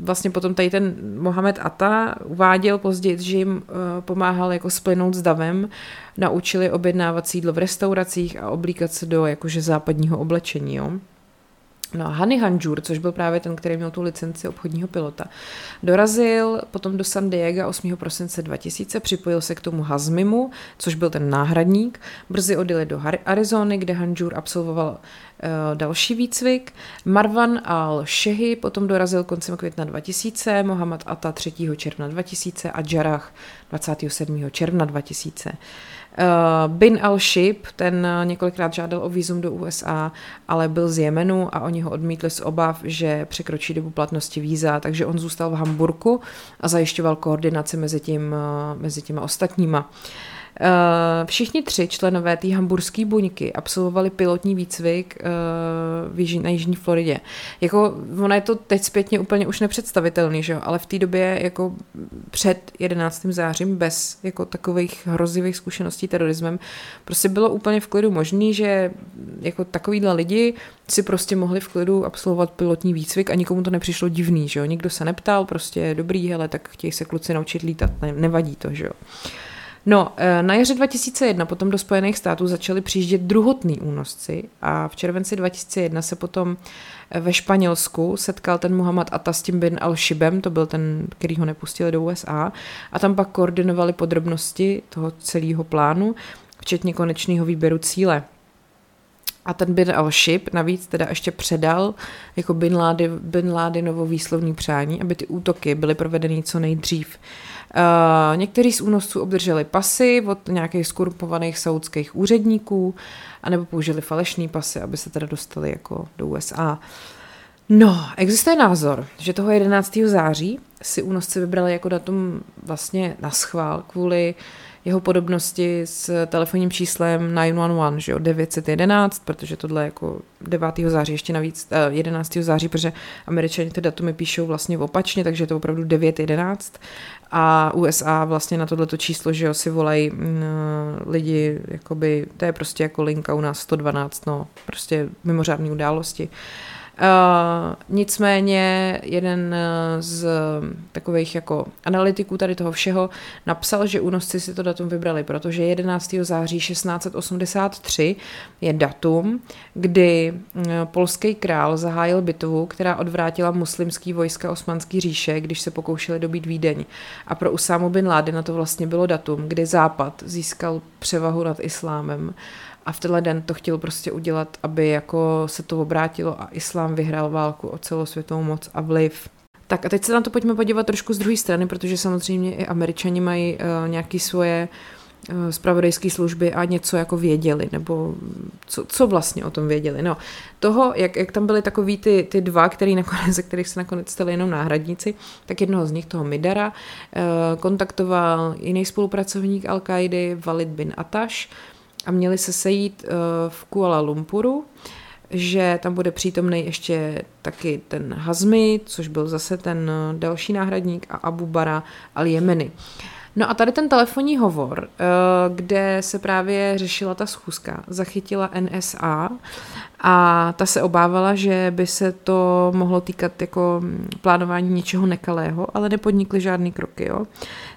vlastně potom tady ten Mohamed Ata uváděl později, že jim pomáhal jako splynout s davem, naučili objednávat sídlo v restauracích a oblíkat se do jakože západního oblečení. Jo? No a Hani Hanjur, což byl právě ten, který měl tu licenci obchodního pilota, dorazil potom do San Diego 8. prosince 2000, připojil se k tomu Hazmimu, což byl ten náhradník. Brzy odjeli do Arizony, kde Hanjur absolvoval uh, další výcvik. Marwan al-Shehi potom dorazil koncem května 2000, Mohamed Atta 3. června 2000 a Jarrah 27. června 2000. Uh, Bin al-Shib, ten několikrát žádal o výzum do USA, ale byl z Jemenu a oni ho odmítli z obav, že překročí dobu platnosti víza, takže on zůstal v Hamburgu a zajišťoval koordinaci mezi, tím, uh, mezi těma ostatníma. Uh, Eh, všichni tři členové té hamburské buňky absolvovali pilotní výcvik uh, na Jižní Floridě. Jako, ono je to teď zpětně úplně už nepředstavitelný, že jo? ale v té době jako před 11. zářím bez jako takových hrozivých zkušeností terorismem prostě bylo úplně v klidu možný, že jako takovýhle lidi si prostě mohli v klidu absolvovat pilotní výcvik a nikomu to nepřišlo divný, že jo? Nikdo se neptal, prostě dobrý, hele, tak chtějí se kluci naučit lítat, ne, nevadí to, že jo. No, eh, na jaře 2001 potom do Spojených států začali přijíždět druhotní únosci a v červenci 2001 se potom eh, ve Španělsku setkal ten Muhammad Atta s tím bin al-Shibem, to byl ten, který ho nepustili do USA, a tam pak koordinovali podrobnosti toho celého plánu, včetně konečného výběru cíle. A ten Bin al-Shib navíc teda ještě předal jako Bin, Laden, Bin Ladenovo výslovný přání, aby ty útoky byly provedeny co nejdřív. Někteří z únosců obdrželi pasy od nějakých skorupovaných saudských úředníků, anebo použili falešný pasy, aby se teda dostali jako do USA. No, existuje názor, že toho 11. září si únosci vybrali jako datum vlastně na schvál kvůli uh, jeho podobnosti s telefonním číslem 911, že jo, 911, protože tohle jako 9. září, ještě navíc 11. Eh, září, protože američani ty datumy píšou vlastně opačně, takže je to opravdu 911 a USA vlastně na tohleto číslo, že jo, si volají mm, lidi, jakoby, to je prostě jako linka u nás 112, no, prostě mimořádné události. Uh, Uh, nicméně jeden eh, z takových jako analytiků tady toho všeho napsal, že únosci si to datum vybrali, protože 11. září 1683 je datum, kdy eh, polský král zahájil bitvu, která odvrátila muslimský vojska osmanský říše, když se pokoušeli dobít Vídeň. A pro Usámu bin Laden to vlastně bylo datum, kdy Západ získal převahu nad islámem a v tenhle den to chtěl prostě udělat, aby jako se to obrátilo a islám vyhrál válku o celosvětovou moc a vliv. Tak a teď se na to pojďme podívat trošku z druhé strany, protože samozřejmě i američani mají uh, nějaké svoje uh, služby a něco jako věděli, nebo co, co vlastně o tom věděli. No, toho, jak, jak tam byly takový ty, ty dva, který nakonec, <laughs> ze kterých se nakonec stali jenom náhradníci, tak jednoho z nich, toho Midara, uh, kontaktoval jiný spolupracovník Al-Kaidy, Walid bin Atash, a měli se sejít uh, v Kuala Lumpuru, že tam bude přítomný ještě taky ten Hazmi, což byl zase ten uh, další náhradník a Abu Bara al-Jemeni. No a tady ten telefonní hovor, uh, kde se právě řešila ta schůzka, zachytila NSA a ta se obávala, že by se to mohlo týkat jako mm, plánování něčeho nekalého, ale nepodnikly žádný kroky. Jo.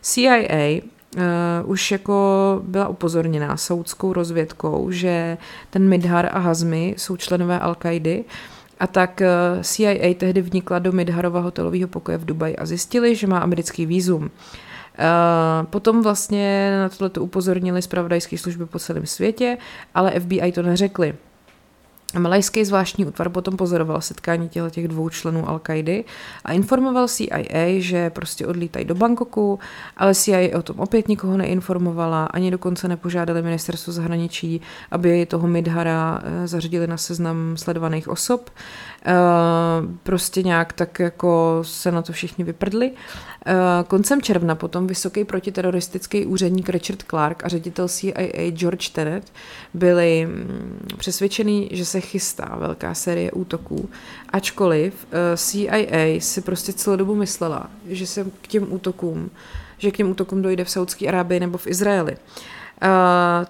CIA uh, už jako byla upozorněná saudskou rozvědkou, že ten Midhar a Hazmi jsou členové Al-Kaidy a tak eh, CIA tehdy vnikla do Midharova hotelového pokoje v Dubaji a zjistili, že má americký výzum. Uh, potom vlastně na tohle upozornili zpravodajské služby po celém světě, ale FBI to neřekli. Malajský zvláštní útvar potom pozoroval setkání těchto těch dvou členů al kaidy a informoval CIA, že prostě odlítají do Bangkoku, ale CIA o tom opět nikoho neinformovala, ani dokonce nepožádali ministerstvo zahraničí, aby toho Midhara eh, zařadili na seznam sledovaných osob. Eh, prostě nějak tak jako se na to všichni vyprdli. Eh, koncem června potom vysoký protiteroristický úředník Richard Clark a ředitel CIA George Tenet byli mm, přesvědčený, že se chystá velká série útoků, ačkoliv eh, CIA si prostě celou dobu myslela, že se k těm útokům, že k těm útokům dojde v Saudské Arábii nebo v Izraeli.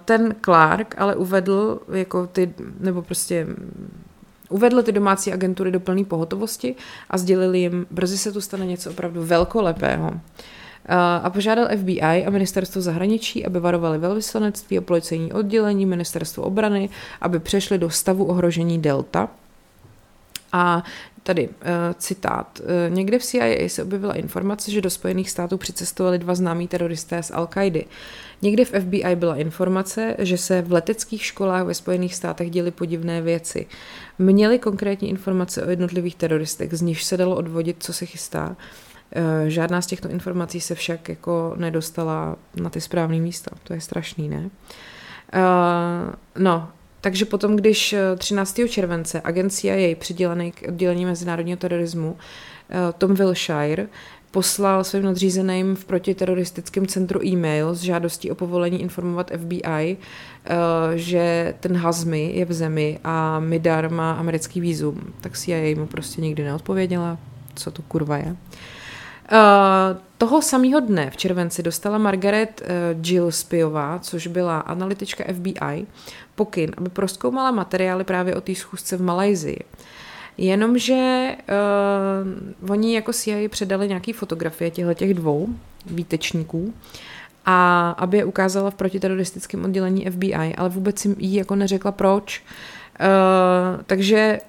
ten Clark ale uvedl jako ty, nebo prostě Uvedl ty domácí agentury do plné pohotovosti a sdělili jim, brzy se tu stane něco opravdu velkolepého. A požádal FBI a ministerstvo zahraničí, aby varovali velvyslanectví a policejní oddělení, ministerstvo obrany, aby přešli do stavu ohrožení Delta. A Tady uh, citát. Uh, někde v CIA se objevila informace, že do Spojených států přicestovali dva známí teroristé z Al-Kaidy. Někde v FBI byla informace, že se v leteckých školách ve Spojených státech děly podivné věci. Měli konkrétní informace o jednotlivých teroristech, z nichž se dalo odvodit, co se chystá. Uh, žádná z těchto informací se však jako nedostala na ty správné místa. To je strašný, ne? Uh, no, takže potom, když 13. Eh, července agencia jej přidělený k oddělení mezinárodního terorismu eh, Tom Wilshire poslal svým nadřízeným v protiteroristickém centru e-mail s žádostí o povolení informovat FBI, eh, že ten Hazmi je v zemi a Midar má americký výzum, tak CIA mu prostě nikdy neodpověděla, co to kurva je. Toho samého dne v červenci dostala Margaret uh, Gillespieová, což byla analytička FBI, pokyn, aby proskoumala materiály právě o té schůzce v Malajzii. Jenomže uh, oni jako CIA předali nějaké fotografie těchto těch dvou výtečníků a aby je ukázala v protiteroristickém oddělení FBI, ale vůbec jim jí jako neřekla proč. Uh, Uh, takže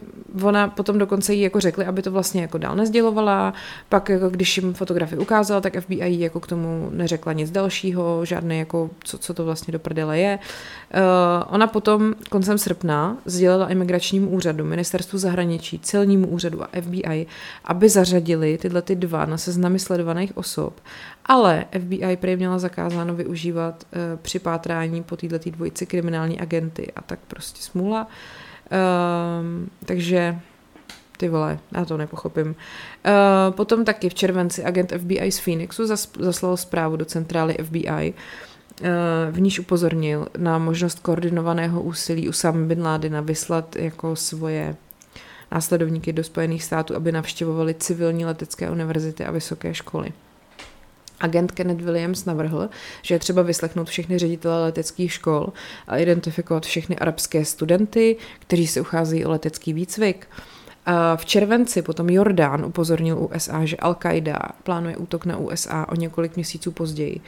ona potom dokonce jí jako řekli, aby to vlastně jako dál nezdělovala, pak jako když jim fotografii ukázala, tak FBI jako k tomu neřekla nic dalšího, žádný jako, co, co to vlastně do prdele je. Uh, ona potom koncem srpna sdělila imigračnímu úřadu, ministerstvu zahraničí, celnímu úřadu a FBI, aby zařadili tyhle ty dva na seznamy sledovaných osob, ale FBI prý měla zakázáno využívat uh, při pátrání po této dvojici kriminální agenty a tak prostě smůla. Uh, takže ty vole, já to nepochopím. Uh, potom taky v červenci agent FBI z Phoenixu zas, zaslal zprávu do centrály FBI, eh, v níž upozornil na možnost koordinovaného úsilí Usama bin Ládina vyslat jako svoje následovníky do Spojených států, aby navštěvovali civilní letecké univerzity a vysoké školy. Agent Kenneth Williams navrhl, že je třeba vyslechnout všechny ředitele leteckých škol a identifikovat všechny arabské studenty, kteří se ucházejí o letecký výcvik. A v červenci potom Jordán upozornil USA, že Al-Qaida plánuje útok na USA o několik měsíců později.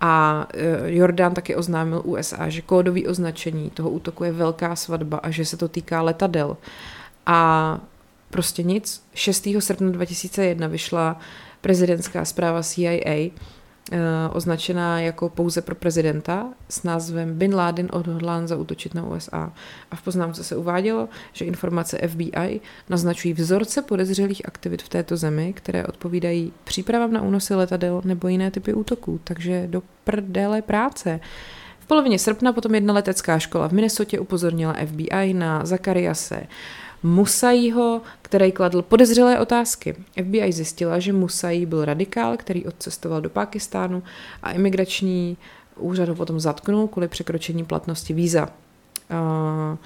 A e, Jordán taky oznámil USA, že kódový označení toho útoku je velká svatba a že se to týká letadel. A prostě nic. 6. srpna 2001 vyšla prezidentská zpráva CIA, eh, označená jako pouze pro prezidenta s názvem Bin Laden odhodlán zautočit na USA. A v poznámce se uvádělo, že informace FBI naznačují vzorce podezřelých aktivit v této zemi, které odpovídají přípravám na únosy letadel nebo jiné typy útoků. Takže do prdele práce. V polovině srpna potom jedna letecká škola v Minnesotě upozornila FBI na Zakariase Musaího, který kladl podezřelé otázky. FBI zjistila, že Musaí byl radikál, který odcestoval do Pákistánu a imigrační úřad ho potom zatknul kvůli překročení platnosti víza. Uh,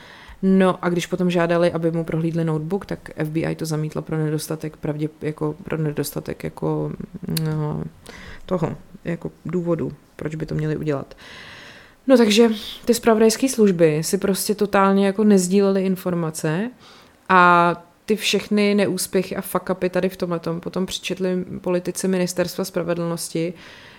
No a když potom žádali, aby mu prohlídli notebook, tak FBI to zamítlo pro nedostatek pravdě, jako pro nedostatek jako no, toho, jako důvodu, proč by to měli udělat. No takže ty spravodajské služby si prostě totálně jako nezdílely informace a ty všechny neúspěchy a fuck upy tady v tomhle potom přičetli politici ministerstva spravedlnosti,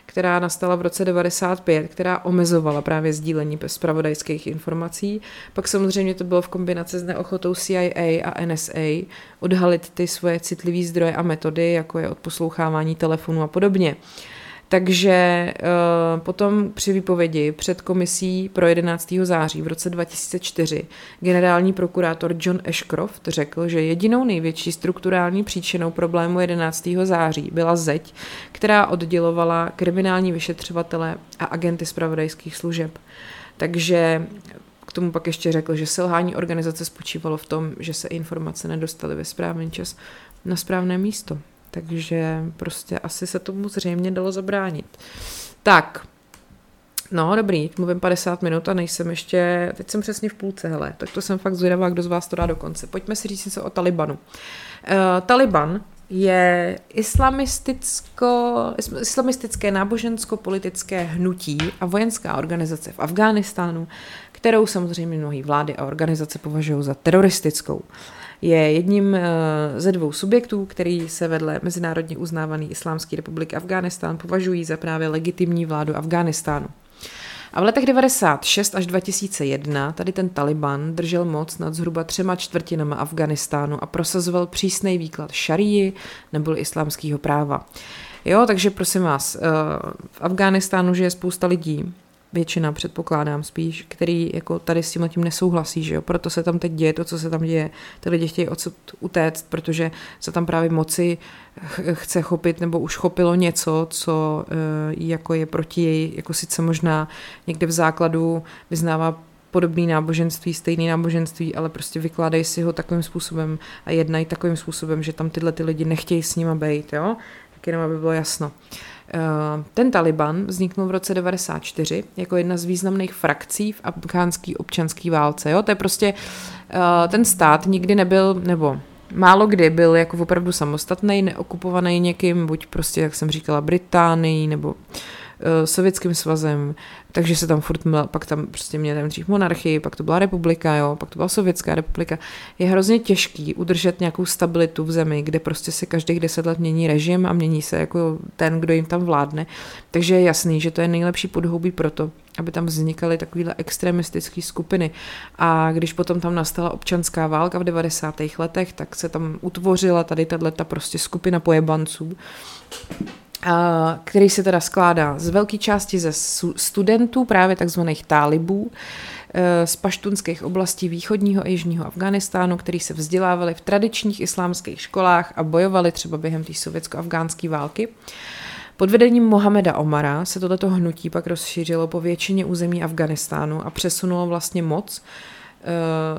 která nastala v roce 95, která omezovala právě sdílení zpravodajských informací. Pak samozřejmě to bylo v kombinaci s neochotou CIA a NSA odhalit ty svoje citlivé zdroje a metody, jako je odposlouchávání telefonu a podobně. Uh, takže uh, potom při výpovědi před komisí pro 11. září v roce 2004 generální prokurátor John Ashcroft řekl, že jedinou největší strukturální příčinou problému 11. září byla zeď, která oddělovala kriminální vyšetřovatele a agenty zpravodajských služeb. Takže k tomu pak ještě řekl, že selhání organizace spočívalo v tom, že se informace nedostaly ve správný čas na správné místo. Takže prostě asi se tomu zřejmě dalo zabránit. Tak, No, dobrý, mluvím 50 minut a nejsem ještě, teď jsem přesně v půlce, hele, tak to jsem fakt zvědavá, kdo z vás to dá do konce. Pojďme si říct něco o Talibanu. Uh, Taliban je islamisticko, islamistické nábožensko-politické hnutí a vojenská organizace v Afghánistánu, kterou samozřejmě mnohé vlády a organizace považují za teroristickou. Je jedním eh, ze dvou subjektů, který se vedle mezinárodně uznávaný Islámský republiky Afghánistán považují za právě legitimní vládu Afghánistánu. A v letech 96 až 2001 tady ten Taliban držel moc nad zhruba třema čtvrtinama Afganistánu a prosazoval přísný výklad šarii nebo islámského práva. Jo, takže prosím vás, eh, v Afghánistánu žije spousta lidí, většina předpokládám spíš, který jako tady s tím tím nesouhlasí, že jo? proto se tam teď děje to, co se tam děje. Ty lidi chtějí odsud utéct, protože se tam právě moci chce chopit nebo už chopilo něco, co eh, jako je proti její, jako sice možná někde v základu vyznává podobný náboženství, stejný náboženství, ale prostě vykládají si ho takovým způsobem a jednají takovým způsobem, že tam tyhle ty lidi nechtějí s nima být, jo? Tak jenom, aby bylo jasno. Eh, ten Taliban vzniknul v roce 94 jako jedna z významných frakcí v afgánské občanské válce. Jo? To je prostě, eh, ten stát nikdy nebyl, nebo málo kdy byl jako opravdu samostatný, neokupovaný někým, buď prostě, jak jsem říkala, Británií, nebo Sovětským svazem, takže se tam furt, pak tam prostě měli tam dřív monarchii, pak to byla republika, jo, pak to byla Sovětská republika. Je hrozně těžký udržet nějakou stabilitu v zemi, kde prostě se každých deset let mění režim a mění se jako ten, kdo jim tam vládne. Takže je jasný, že to je nejlepší podhoubí pro to, aby tam vznikaly takovéhle extremistické skupiny. A když potom tam nastala občanská válka v 90. letech, tak se tam utvořila tady tato prostě skupina pojebanců, který se teda skládá z velké části ze studentů, právě takzvaných tálibů, e, z paštunských oblastí východního a jižního Afganistánu, který se vzdělávali v tradičních islámských školách a bojovali třeba během té sovětsko-afgánské války. Pod vedením Mohameda Omara se tohleto hnutí pak rozšířilo po většině území Afganistánu a přesunulo vlastně moc Eh,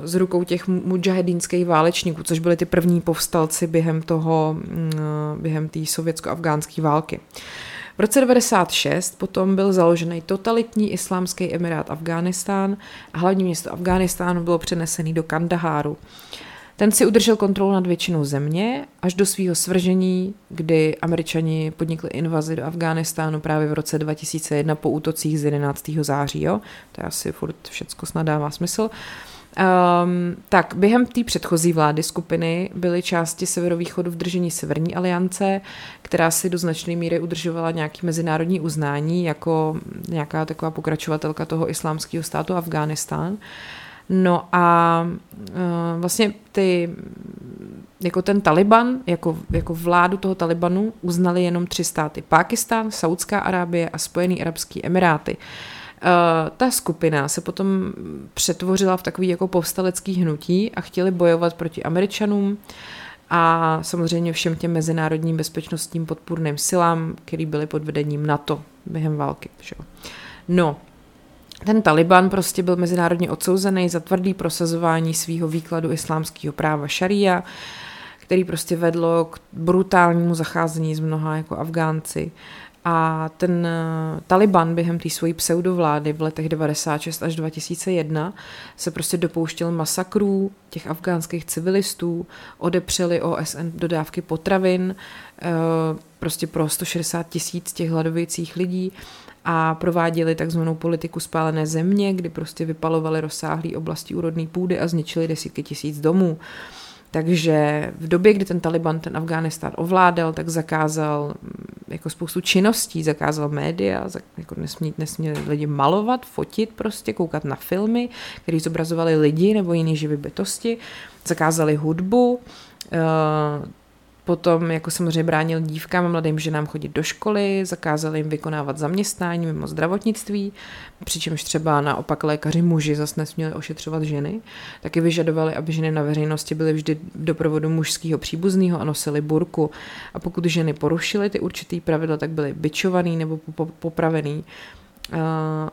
z rukou těch mujahedínských válečníků, což byli ty první povstalci během toho, mm, eh, během té sovětsko-afgánské války. V roce 96 potom byl založený totalitní islámský emirát Afghánistán a hlavní město Afghánistánu bylo přenesený do Kandaháru. Ten si udržel kontrolu nad většinou země až do svého svržení, kdy američani podnikli invazi do Afghánistánu právě v roce 2001 po útocích z 11. září. Jo? To je asi furt všecko snad dává smysl. Uh, Um, tak během té předchozí vlády skupiny byly části severovýchodu v držení Severní aliance, která si do značné míry udržovala nějaký mezinárodní uznání jako nějaká taková pokračovatelka toho islámského státu Afghánistán. No a uh, vlastně ty, jako ten Taliban, jako, jako vládu toho Talibanu uznali jenom tři státy. Pákistán, Saudská Arábie a Spojené Arabské Emiráty. Uh, ta skupina se potom přetvořila v takový jako povstalecký hnutí a chtěli bojovat proti Američanům a samozřejmě všem těm mezinárodním bezpečnostním podpůrným silám, který byly pod vedením NATO během války. Že? No, ten Taliban prostě byl mezinárodně odsouzený za tvrdý prosazování svého výkladu islámského práva šaria, který prostě vedlo k brutálnímu zacházení z mnoha jako Afgánci. A ten eh, Taliban během té svojí pseudovlády v letech 96 až 2001 se prostě dopouštěl masakrů těch afgánských civilistů, odepřeli OSN dodávky potravin eh, prostě pro 160 tisíc těch hladovějících lidí a prováděli takzvanou politiku spálené země, kdy prostě vypalovali rozsáhlé oblasti úrodné půdy a zničili desítky tisíc domů. Takže v době, kdy ten Taliban ten Afghánistán ovládal, tak zakázal mm, jako spoustu činností, zakázal média, jako nesmí, nesmí lidi malovat, fotit prostě, koukat na filmy, které zobrazovaly lidi nebo jiné živy bytosti, zakázali hudbu, eh, Potom jako samozřejmě bránil dívkám a mladým ženám chodit do školy, zakázali jim vykonávat zaměstnání mimo zdravotnictví, přičemž třeba naopak lékaři muži zase nesměli ošetřovat ženy. Taky vyžadovali, aby ženy na veřejnosti byly vždy v doprovodu mužského příbuzného a nosily burku. A pokud ženy porušily ty určitý pravidla, tak byly byčovaný nebo popravený.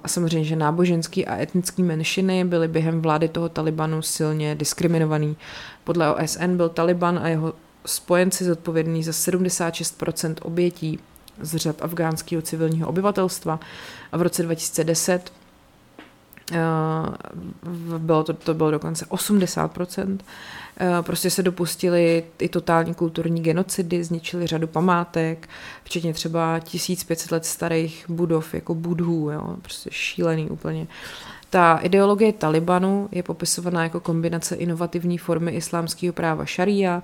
A samozřejmě, že náboženský a etnický menšiny byly během vlády toho Talibanu silně diskriminovaný. Podle OSN byl Taliban a jeho spojenci zodpovědní za 76% obětí z řad afgánského civilního obyvatelstva a v roce 2010 bylo to, to bylo dokonce 80%. Prostě se dopustili i totální kulturní genocidy, zničili řadu památek, včetně třeba 1500 let starých budov, jako budhů, jo, prostě šílený úplně. Ta ideologie Talibanu je popisovaná jako kombinace inovativní formy islámského práva šaria,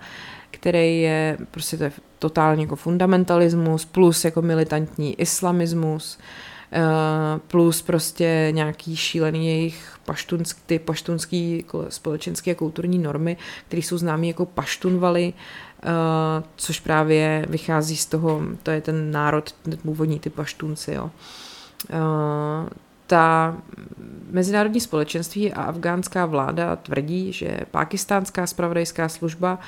který je prostě to je totálně jako fundamentalismus, plus jako militantní islamismus, eh, plus prostě nějaký šílený jejich paštunský, ty paštunský jako společenské a kulturní normy, které jsou známé jako paštunvaly, eh, což právě vychází z toho, to je ten národ, ten původní ty paštunci, jo. Eh, ta mezinárodní společenství a afgánská vláda tvrdí, že pakistánská spravodajská služba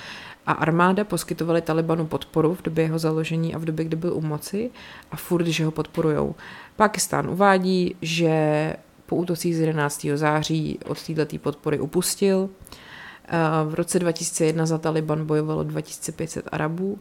a armáda poskytovaly Talibanu podporu v době jeho založení a v době, kdy byl u moci a furt, že ho podporujou. Pakistán uvádí, že po útocích z 11. září od této podpory upustil. V roce 2001 za Taliban bojovalo 2500 Arabů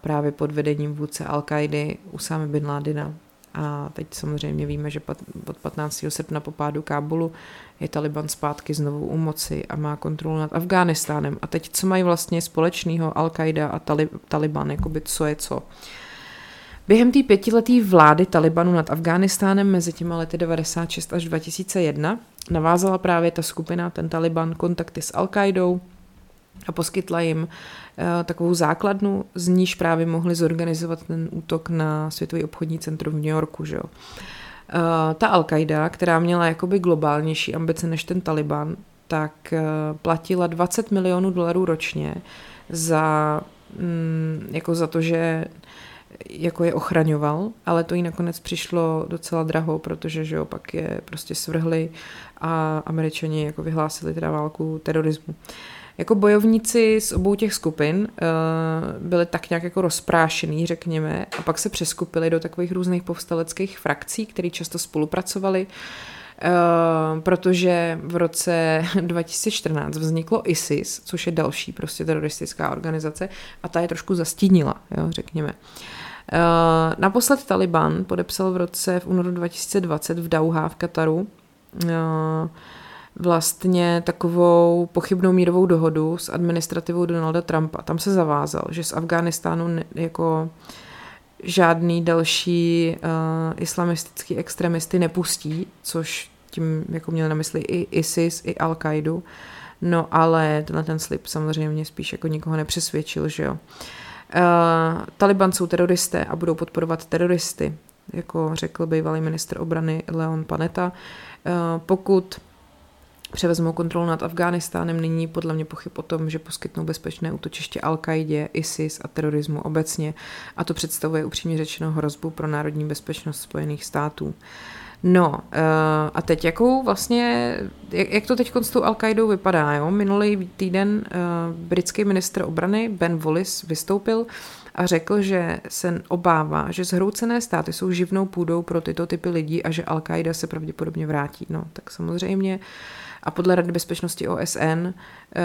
právě pod vedením vůdce Al-Kaidy Usama bin Ládina. A teď samozřejmě víme, že od 15. srpna po pádu Kábulu je Taliban zpátky znovu u moci a má kontrolu nad Afghánistánem. A teď co mají vlastně společného Al-Qaida a Talib- Taliban, jakoby co je co. Během té pětileté vlády Talibanu nad Afghánistánem mezi těma lety 96 až 2001 navázala právě ta skupina, ten Taliban, kontakty s Al-Qaidou, a poskytla jim uh, takovou základnu, z níž právě mohli zorganizovat ten útok na Světový obchodní centrum v New Yorku. Že jo. Uh, ta Al-Qaida, která měla jakoby globálnější ambice než ten Taliban, tak uh, platila 20 milionů dolarů ročně za, mm, jako za to, že jako je ochraňoval, ale to jí nakonec přišlo docela draho, protože že jo, pak je prostě svrhli a američani jako vyhlásili teda válku terorismu. Uh, jako bojovníci z obou těch skupin uh, byli tak nějak jako rozprášený, řekněme, a pak se přeskupili do takových různých povstaleckých frakcí, které často spolupracovali. Uh, protože v roce <laughs> 2014 vzniklo ISIS, což je další prostě teroristická organizace a ta je trošku zastínila, jo, řekněme. Uh, naposled Taliban podepsal v roce v únoru 2020 v Dauha v Kataru uh, vlastně takovou pochybnou mírovou dohodu s administrativou Donalda Trumpa. Tam se zavázal, že z Afghánistánu jako žádný další uh, islamistický extremisty nepustí, což tím jako měl na mysli i ISIS, i Al-Qaidu. No ale tenhle ten slib samozřejmě spíš jako nikoho nepřesvědčil, že jo. Uh, Taliban jsou teroristé a budou podporovat teroristy, jako řekl bývalý ministr obrany Leon Paneta. Uh, pokud převezmou kontrolu nad Afghánistánem, nyní podle mě pochyb o tom, že poskytnou bezpečné útočiště Al-Kaidě, ISIS a terorismu obecně a to představuje upřímně řečeno hrozbu pro národní bezpečnost Spojených států. No eh, a teď jakou vlastně, jak, to teď s tou Al-Qaidou vypadá, jo? Minulý týden uh, britský ministr obrany Ben Wallis vystoupil a řekl, že se obává, že zhroucené státy jsou živnou půdou pro tyto typy lidí a že Al-Qaida se pravděpodobně vrátí. No, tak samozřejmě uh, a podle Rady bezpečnosti OSN uh, eh,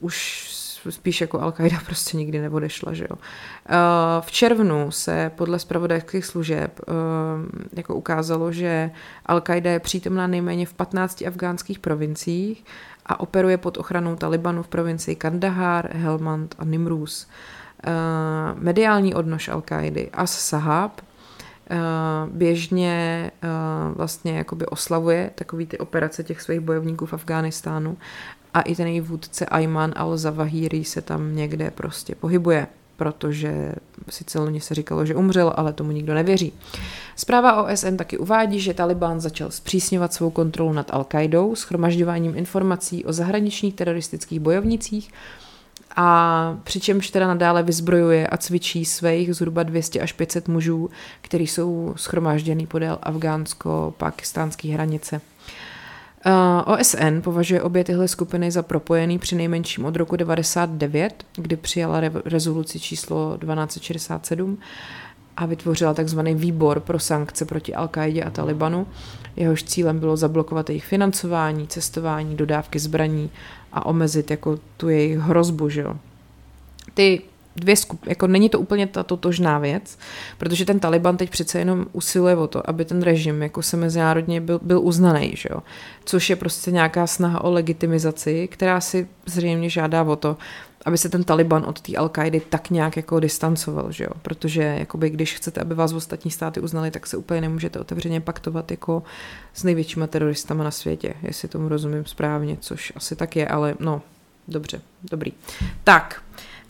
už spíš jako Al-Qaida prostě nikdy neodešla, že jo. Uh, v červnu se podle spravodajských služeb uh, jako ukázalo, že Al-Qaida je přítomná nejméně v 15 afgánských provinciích a operuje pod ochranou Talibanu v provincii Kandahar, Helmand a Nimruz. Mediální odnož Al-Qaidy As Sahab Eh, běžně eh, vlastně jakoby oslavuje takový ty operace těch svých bojovníků v Afghánistánu a i ten její vůdce Ayman al-Zawahiri se tam někde prostě pohybuje, protože sice loni se říkalo, že umřel, ale tomu nikdo nevěří. Zpráva OSN taky uvádí, že Taliban začal zpřísňovat svou kontrolu nad Al-Qaidou schromažďováním informací o zahraničních teroristických bojovnicích, a přičemž teda nadále vyzbrojuje a cvičí svých zhruba 200 až 500 mužů, kteří jsou schromážděný podél afgánsko-pakistánské hranice. OSN považuje obě tyhle skupiny za propojený při nejmenším od roku 99, kdy přijala rezoluci číslo 1267 a vytvořila takzvaný výbor pro sankce proti al a Talibanu. Jehož cílem bylo zablokovat jejich financování, cestování, dodávky zbraní a omezit jako tu jejich hrozbu, že jo. Ty dvě skup, jako není to úplně ta totožná věc, protože ten Taliban teď přece jenom usiluje o to, aby ten režim jako se mezinárodně byl, byl uznaný, že jo? což je prostě nějaká snaha o legitimizaci, která si zřejmě žádá o to, aby se ten Taliban od té al tak nějak jako distancoval, že jo? Protože jakoby, když chcete, aby vás ostatní státy uznali, tak se úplně nemůžete otevřeně paktovat jako s největšíma teroristama na světě, jestli tomu rozumím správně, což asi tak je, ale no, dobře, dobrý. Tak,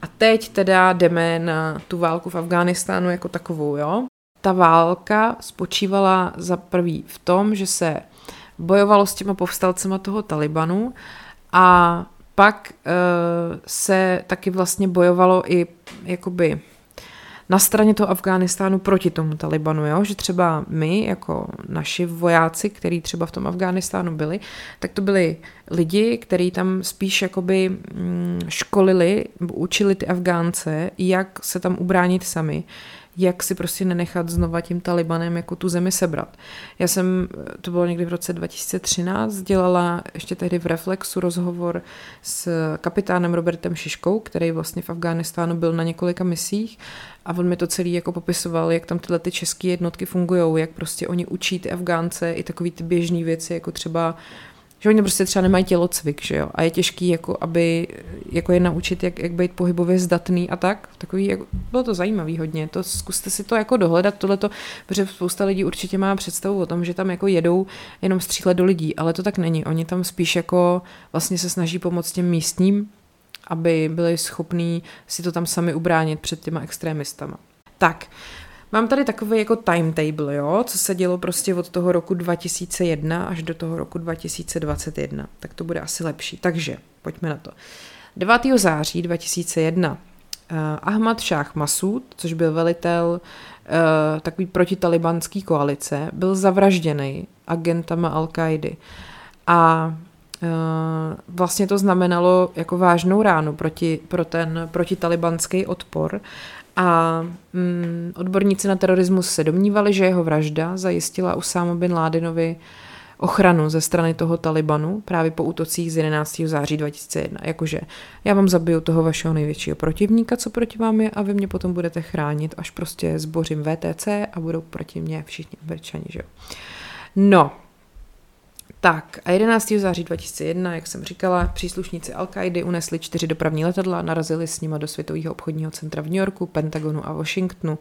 a teď teda jdeme na tu válku v Afghánistánu jako takovou, jo? Ta válka spočívala za prvý v tom, že se bojovalo s těma povstalcema toho Talibanu a pak uh, se taky vlastně bojovalo i jakoby na straně toho Afghánistánu proti tomu Talibanu, jo? že třeba my, jako naši vojáci, kteří třeba v tom Afghánistánu byli, tak to byli lidi, kteří tam spíš jakoby mm, školili, učili ty Afgánce, jak se tam ubránit sami, jak si prostě nenechat znova tím Talibanem jako tu zemi sebrat. Já jsem, to bylo někdy v roce 2013, dělala ještě tehdy v Reflexu rozhovor s kapitánem Robertem Šiškou, který vlastně v Afghánistánu byl na několika misích a on mi to celý jako popisoval, jak tam tyhle ty české jednotky fungují, jak prostě oni učí ty Afgánce i takový ty běžné věci, jako třeba že oni prostě třeba nemají tělocvik, že jo, a je těžký, jako aby, jako je naučit, jak, jak být pohybově zdatný a tak, takový, jako, bylo to zajímavý hodně, to zkuste si to jako dohledat, tohleto, protože spousta lidí určitě má představu o tom, že tam jako jedou jenom střílet do lidí, ale to tak není, oni tam spíš jako vlastně se snaží pomoct těm místním, aby byli schopní si to tam sami ubránit před těma extrémistama. Tak, Mám tady takový jako timetable, jo, co se dělo prostě od toho roku 2001 až do toho roku 2021. Tak to bude asi lepší. Takže, pojďme na to. 9. září 2001 uh, eh, Ahmad Shah Masud, což byl velitel uh, takový protitalibanský koalice, byl zavražděný agentama al qaidi A uh, vlastně to znamenalo jako vážnou ránu proti, pro ten protitalibanský odpor a mm, odborníci na terorismus se domnívali, že jeho vražda zajistila Usámo bin Ládinovi ochranu ze strany toho Talibanu právě po útocích z 11. září 2001. Jakože já vám zabiju toho vašeho největšího protivníka, co proti vám je, a vy mě potom budete chránit, až prostě zbořím VTC a budou proti mně všichni američani, že jo. No, tak a 11. září 2001, jak jsem říkala, příslušníci al qaidi unesli čtyři dopravní letadla, narazili s nimi do Světového obchodního centra v New Yorku, Pentagonu a Washingtonu. Uh,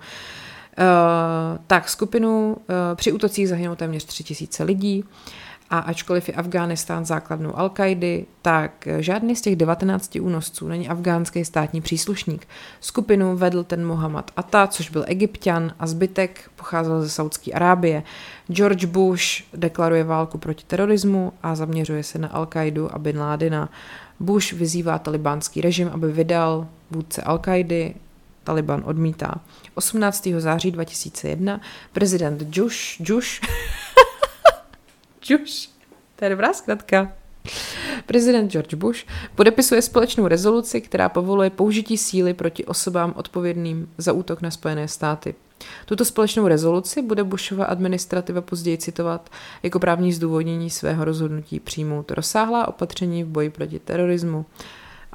tak skupinu uh, při útocích zahynulo téměř 3000 lidí. Uh, a ačkoliv je Afghánistán základnou al tak žádný z těch 19 únosců není afgánský státní příslušník. Skupinu vedl ten Mohammad Atta, což byl egyptian a zbytek pocházel ze Saudské Arábie. George Bush deklaruje válku proti terorismu a zaměřuje se na al a Bin Ládina. Bush vyzývá talibánský režim, aby vydal vůdce al Taliban odmítá. 18. září 2001 prezident Jush, Jush Bush. To je dobrá zkratka. Prezident George Bush podepisuje společnou rezoluci, která povoluje použití síly proti osobám odpovědným za útok na Spojené státy. Tuto společnou rezoluci bude Bushova administrativa později citovat jako právní zdůvodnění svého rozhodnutí přijmout rozsáhlá opatření v boji proti terorismu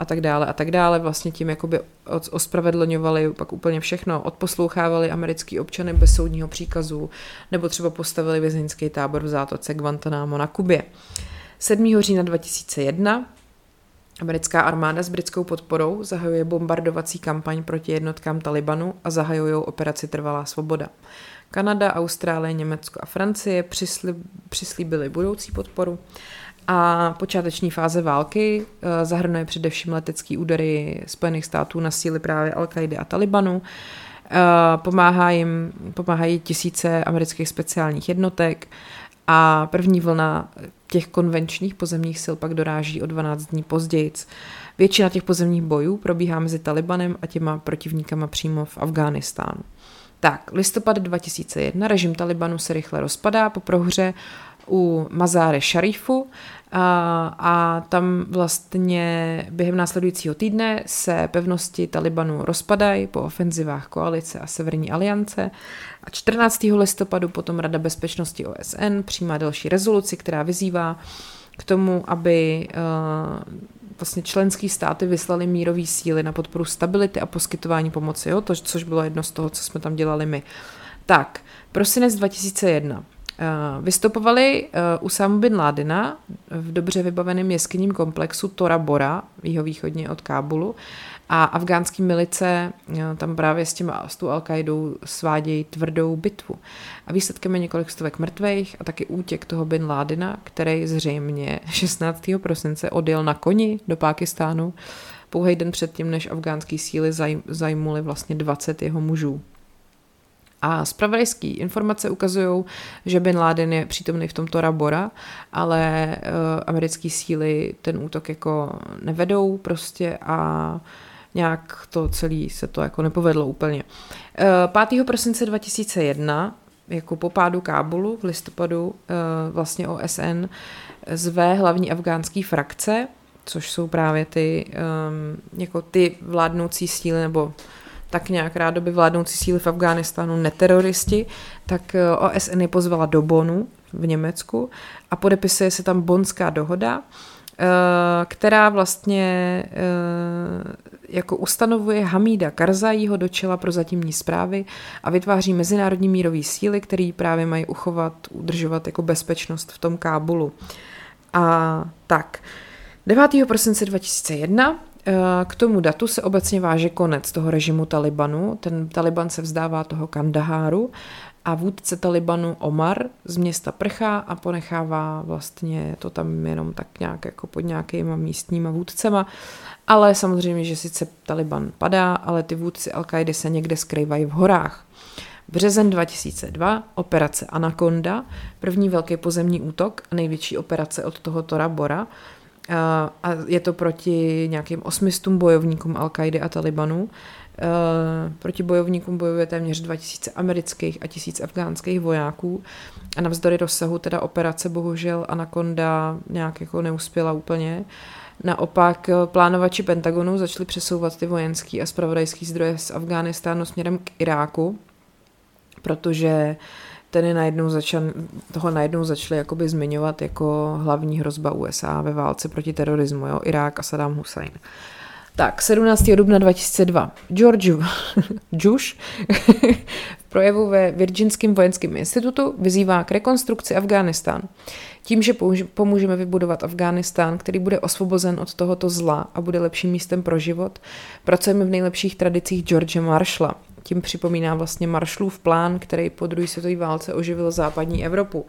a tak dále a tak dále. Vlastně tím jakoby ospravedlňovali pak úplně všechno. Odposlouchávali americký občany bez soudního příkazu nebo třeba postavili vězeňský tábor v zátoce Guantanamo na Kubě. 7. října 2001 Americká armáda s britskou podporou zahajuje bombardovací kampaň proti jednotkám Talibanu a zahajují operaci Trvalá svoboda. Kanada, Austrálie, Německo a Francie přislíbili budoucí podporu a počáteční fáze války eh, zahrnuje především letecký údery Spojených států na síly právě al a Talibanu. Eh, pomáhá jim, pomáhají tisíce amerických speciálních jednotek a první vlna těch konvenčních pozemních sil pak doráží o 12 dní později. Většina těch pozemních bojů probíhá mezi Talibanem a těma protivníkama přímo v Afghánistánu. Tak, listopad 2001, režim Talibanu se rychle rozpadá po prohře u Mazáre Šarifu a, a tam vlastně během následujícího týdne se pevnosti Talibanu rozpadají po ofenzivách koalice a Severní aliance a 14. listopadu potom Rada bezpečnosti OSN přijímá další rezoluci, která vyzývá k tomu, aby vlastně členský státy vyslali mírové síly na podporu stability a poskytování pomoci, jo? To, což bylo jedno z toho, co jsme tam dělali my. Tak, prosinec 2001. Uh, vystupovali uh, Usamu bin Ládina v dobře vybaveném jeskyním komplexu Tora Bora, jihovýchodně od Kábulu, a afgánský milice uh, tam právě s, těma, s tou Al-Qaidou svádějí tvrdou bitvu. A výsledkem je několik stovek mrtvých a taky útěk toho bin Ládina, který zřejmě <laughs> 16. prosince odjel na koni do Pákistánu pouhej den předtím, než afgánský síly zaj, zajmuli vlastně 20 jeho mužů. A zpravodajské informace ukazují, že Bin Laden je přítomný v tomto Rabora, ale uh, americké síly ten útok jako nevedou prostě a nějak to celé se to jako nepovedlo úplně. Uh, 5. prosince 2001 jako po pádu Kábulu v listopadu uh, vlastně OSN zve hlavní afgánský frakce, což jsou právě ty, um, jako ty vládnoucí síly nebo tak nějak rádoby vládnoucí síly v Afghánistánu neteroristi, tak eh, OSN je pozvala do Bonu v Německu a podepisuje se tam Bonská dohoda, eh, která vlastně eh, jako ustanovuje Hamída Karzajího do čela pro zatímní zprávy a vytváří mezinárodní mírové síly, které právě mají uchovat, udržovat jako bezpečnost v tom Kábulu. A tak, 9. prosince 2001 Eh, k tomu datu se obecně váže konec toho režimu Talibanu. Ten Taliban se vzdává toho Kandaháru a vůdce Talibanu Omar z města prchá a ponechává vlastně to tam jenom tak nějak jako pod nějakýma místníma vůdcema. Ale samozřejmě, že sice Taliban padá, ale ty vůdci al se někde skrývají v horách. Březen 2002, operace Anaconda, první velký pozemní útok a největší operace od toho Tora Bora, a je to proti nějakým osmistům bojovníkům al a Talibanu. Proti bojovníkům bojuje téměř 2000 amerických a 1000 afgánských vojáků a navzdory rozsahu teda operace bohužel Anaconda nějak jako neuspěla úplně. Naopak plánovači Pentagonu začali přesouvat ty vojenský a spravodajský zdroje z Afghánistánu směrem k Iráku, protože uh, je najednou začal, toho najednou začali jakoby zmiňovat jako hlavní hrozba USA ve válce proti terorismu, jo, Irák a Saddam Hussein. Tak, 17. dubna 2002. George <laughs> Bush v projevu ve Virginském vojenském institutu vyzývá k rekonstrukci Afghánistánu. Tím, že pomůžeme vybudovat Afghánistán, který bude osvobozen od tohoto zla a bude lepším místem pro život, pracujeme v nejlepších tradicích George Marshalla, tím připomíná vlastně Marshallův plán, který po druhé světové válce oživil západní Evropu.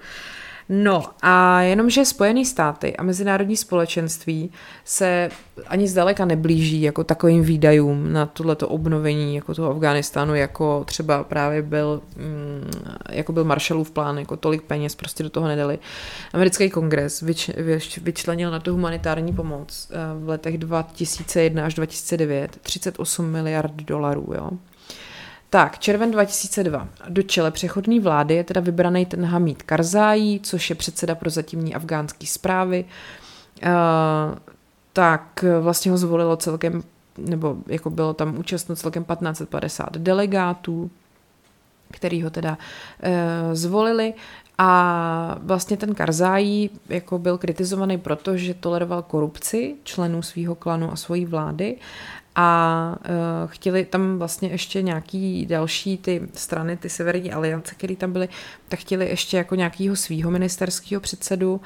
No a jenomže Spojené státy a mezinárodní společenství se ani zdaleka neblíží jako takovým výdajům na tohleto obnovení jako toho Afganistánu, jako třeba právě byl, mm, jako byl Marshallův plán, jako tolik peněz prostě do toho nedali. Americký kongres vyč, vyč, vyčlenil na tu humanitární pomoc eh, v letech 2001 až 2009 38 miliard dolarů, jo. Tak, červen 2002. Do čele přechodní vlády je teda vybraný ten Hamid Karzájí, což je předseda pro zatímní afgánské zprávy. Uh, tak vlastně ho zvolilo celkem, nebo jako bylo tam účastno celkem 1550 delegátů, který ho teda uh, zvolili a vlastně ten Karzájí jako byl kritizovaný proto, že toleroval korupci členů svého klanu a svojí vlády a uh, chtěli tam vlastně ještě nějaký další ty strany, ty severní aliance, které tam byly, tak chtěli ještě jako nějakýho svého ministerského předsedu,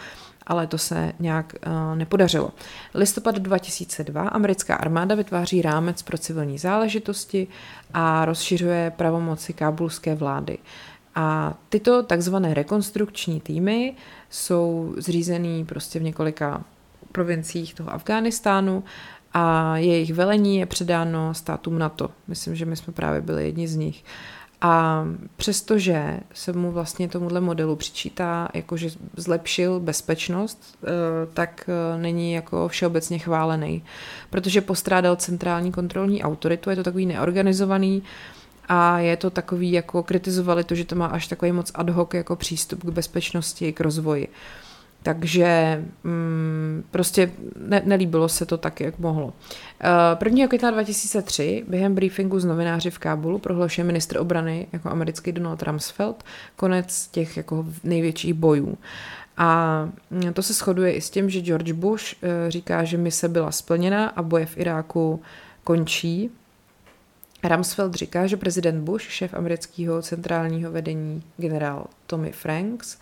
ale to se nějak uh, nepodařilo. Listopad 2002 americká armáda vytváří rámec pro civilní záležitosti a rozšiřuje pravomoci kábulské vlády. A tyto takzvané rekonstrukční týmy jsou zřízený prostě v několika provinciích toho Afghánistánu a jejich velení je předáno státům NATO. Myslím, že my jsme právě byli jedni z nich. A přestože se mu vlastně tomuhle modelu přičítá, jakože zlepšil bezpečnost, eh, tak eh, není jako všeobecně chválený, protože postrádal centrální kontrolní autoritu, je to takový neorganizovaný a je to takový, jako kritizovali to, že to má až takový moc ad hoc jako přístup k bezpečnosti, k rozvoji. Takže mm, prostě ne, nelíbilo se to tak, jak mohlo. 1. Eh, května 2003 během briefingu z novináři v Kábulu prohlašuje ministr obrany jako americký Donald Rumsfeld konec těch jako největších bojů. A to se shoduje i s tím, že George Bush eh, říká, že mise byla splněna a boje v Iráku končí. Rumsfeld říká, že prezident Bush, šéf amerického centrálního vedení generál Tommy Franks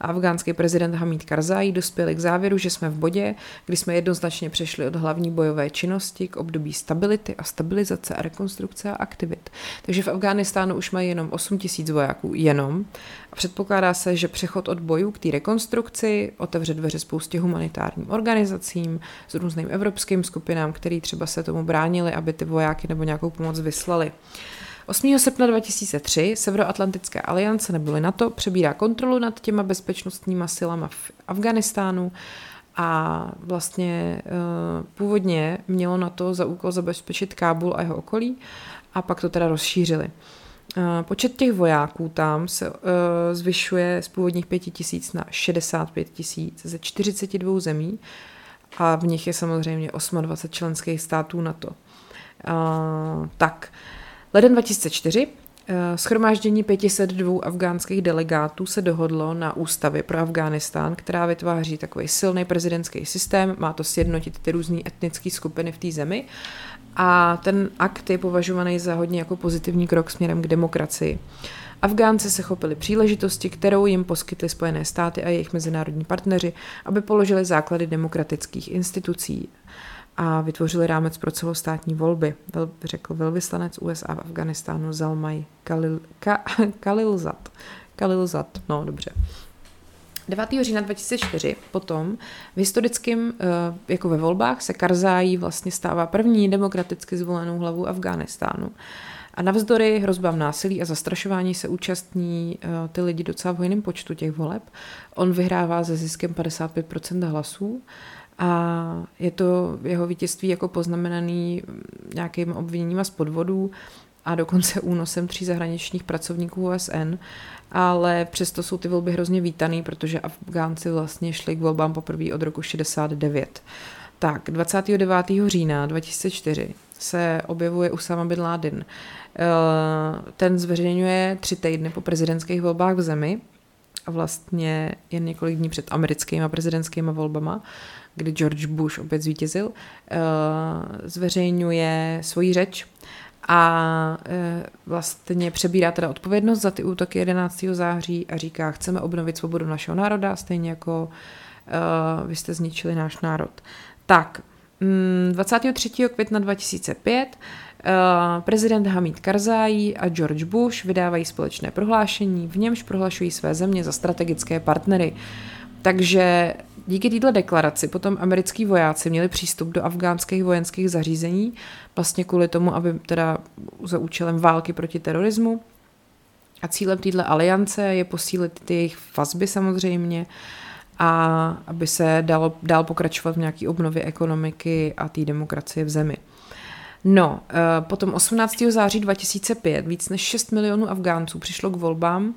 a afgánský prezident Hamid Karzai dospěli k závěru, že jsme v bodě, kdy jsme jednoznačně přešli od hlavní bojové činnosti k období stability a stabilizace a rekonstrukce a aktivit. Takže v Afghánistánu už mají jenom 8 tisíc vojáků, jenom. A předpokládá se, že přechod od bojů k té rekonstrukci otevře dveře spoustě humanitárním organizacím, s různým evropským skupinám, který třeba se tomu bránili, aby ty vojáky nebo nějakou pomoc vyslali. 8. srpna 2003 Severoatlantické aliance neboli NATO přebírá kontrolu nad těma bezpečnostníma silama v Afganistánu a vlastně uh, původně mělo na to za úkol zabezpečit Kábul a jeho okolí a pak to teda rozšířili. Uh, počet těch vojáků tam se uh, zvyšuje z původních 5 tisíc na 65 tisíc ze 42 zemí a v nich je samozřejmě 28 členských států NATO. Uh, tak, Leden 2004 eh, Schromáždění 502 afgánských delegátů se dohodlo na ústavě pro Afghánistán, která vytváří takový silný prezidentský systém, má to sjednotit ty různé etnické skupiny v té zemi a ten akt je považovaný za hodně jako pozitivní krok směrem k demokracii. Afgánci se chopili příležitosti, kterou jim poskytly Spojené státy a jejich mezinárodní partneři, aby položili základy demokratických institucí a vytvořili rámec pro celostátní volby, řekl velvyslanec USA v Afganistánu Zalmaj Kalil, ka, <laughs> Kalilzat. Kalilzat, no dobře. 9. října 2004 potom v historickém, eh, jako ve volbách, se Karzájí vlastně stává první demokraticky zvolenou hlavou Afghánistánu. A navzdory hrozbám násilí a zastrašování se účastní eh, ty lidi docela v hojném počtu těch voleb. On vyhrává se ziskem 55% hlasů a je to jeho vítězství jako poznamenaný nějakým obviněním z podvodů a dokonce <laughs> únosem tří zahraničních pracovníků OSN, ale přesto jsou ty volby hrozně vítaný, protože Afgánci vlastně šli k volbám poprvé od roku 69. Tak, 29. října 2004 se objevuje Usama bin Laden. Eh, ten zveřejňuje tři týdny po prezidentských volbách v zemi a vlastně jen několik dní před americkými prezidentskými volbama kdy George Bush opět zvítězil, eh, zveřejňuje svoji řeč a eh, vlastně přebírá teda odpovědnost za ty útoky 11. září a říká, chceme obnovit svobodu našeho národa, stejně jako eh, vy jste zničili náš národ. Tak, 23. Mm, května 2005 prezident Hamid Karzai a George Bush vydávají společné prohlášení, v němž prohlašují své země za strategické partnery. Takže Díky této deklaraci potom americký vojáci měli přístup do afgánských vojenských zařízení, vlastně kvůli tomu, aby teda za účelem války proti terorismu. A cílem této aliance je posílit ty jejich vazby samozřejmě a aby se dalo dál pokračovat v nějaké obnově ekonomiky a té demokracie v zemi. No, eh, potom 18. září 2005 víc než 6 milionů Afgánců přišlo k volbám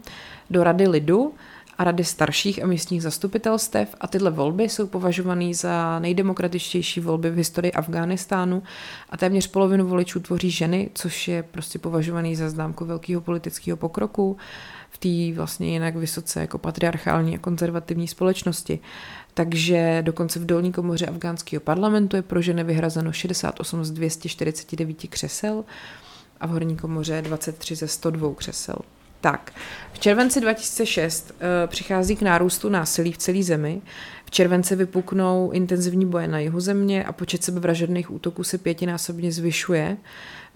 do Rady lidu, a rady starších a místních zastupitelstev a tyhle volby jsou považované za nejdemokratičtější volby v historii Afghánistánu a téměř polovinu voličů tvoří ženy, což je prostě považovaný za známku velkého politického pokroku v té vlastně jinak vysoce jako patriarchální a konzervativní společnosti. Takže dokonce v dolní komoře afgánského parlamentu je pro ženy vyhrazeno 68 z 249 křesel a v horní komoře 23 ze 102 křesel. Tak, v červenci 2006 uh, eh, přichází k nárůstu násilí v celé zemi. V červenci vypuknou intenzivní boje na jihu země a počet sebevražedných útoků se pětinásobně zvyšuje.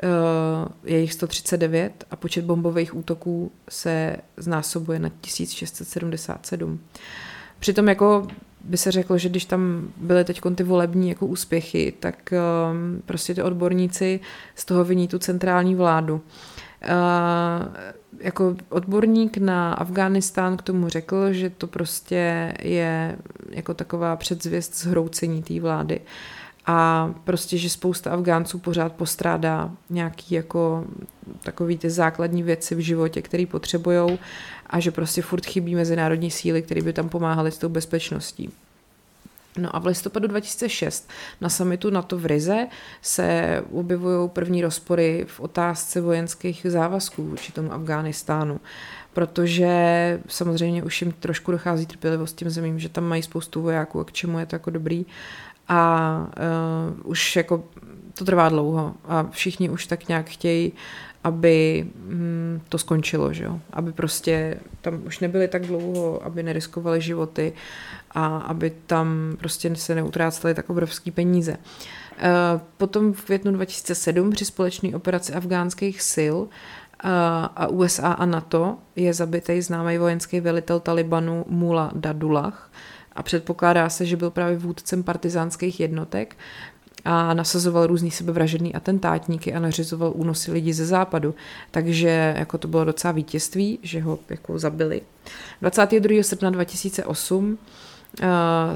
Uh, je jich 139 a počet bombových útoků se znásobuje na 1677. Přitom jako by se řeklo, že když tam byly teď ty volební jako úspěchy, tak um, prostě ty odborníci z toho viní tu centrální vládu. Uh, jako odborník na Afghánistán k tomu řekl, že to prostě je jako taková předzvěst zhroucení té vlády. A prostě, že spousta Afgánců pořád postrádá nějaký jako takový ty základní věci v životě, které potřebují a že prostě furt chybí mezinárodní síly, které by tam pomáhaly s tou bezpečností. No a v listopadu 2006 na samitu NATO v Rize se objevují první rozpory v otázce vojenských závazků vůči tomu Afghánistánu, protože samozřejmě už jim trošku dochází trpělivost tím zemím, že tam mají spoustu vojáků a k čemu je to jako dobrý. A uh, už jako to trvá dlouho a všichni už tak nějak chtějí, aby hm, to skončilo, že jo? aby prostě tam už nebyli tak dlouho, aby neriskovali životy a aby tam prostě se neutrácely tak obrovský peníze. Uh, potom v květnu 2007 při společné operaci afgánských sil uh, a USA a NATO je zabitý známý vojenský velitel Talibanu Mula Dadullah a předpokládá se, že byl právě vůdcem partizánských jednotek a nasazoval různý sebevražedný atentátníky a nařizoval únosy lidí ze západu. Takže jako to bylo docela vítězství, že ho jako zabili. 22. srpna 2008 Eh,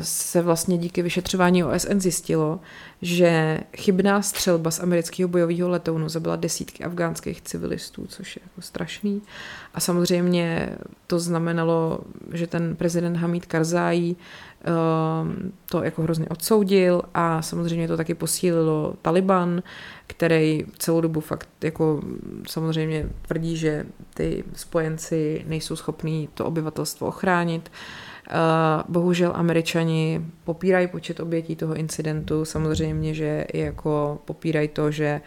se vlastně díky vyšetřování OSN zjistilo, že chybná střelba z amerického bojového letounu zabila desítky afgánských civilistů, což je jako strašný. A samozřejmě to znamenalo, že ten prezident Hamid Karzai to jako hrozně odsoudil a samozřejmě to taky posílilo Taliban, který celou dobu fakt jako samozřejmě tvrdí, že ty spojenci nejsou schopní to obyvatelstvo ochránit. Eh, bohužel američani popírají počet obětí toho incidentu, samozřejmě, že jako popírají to, že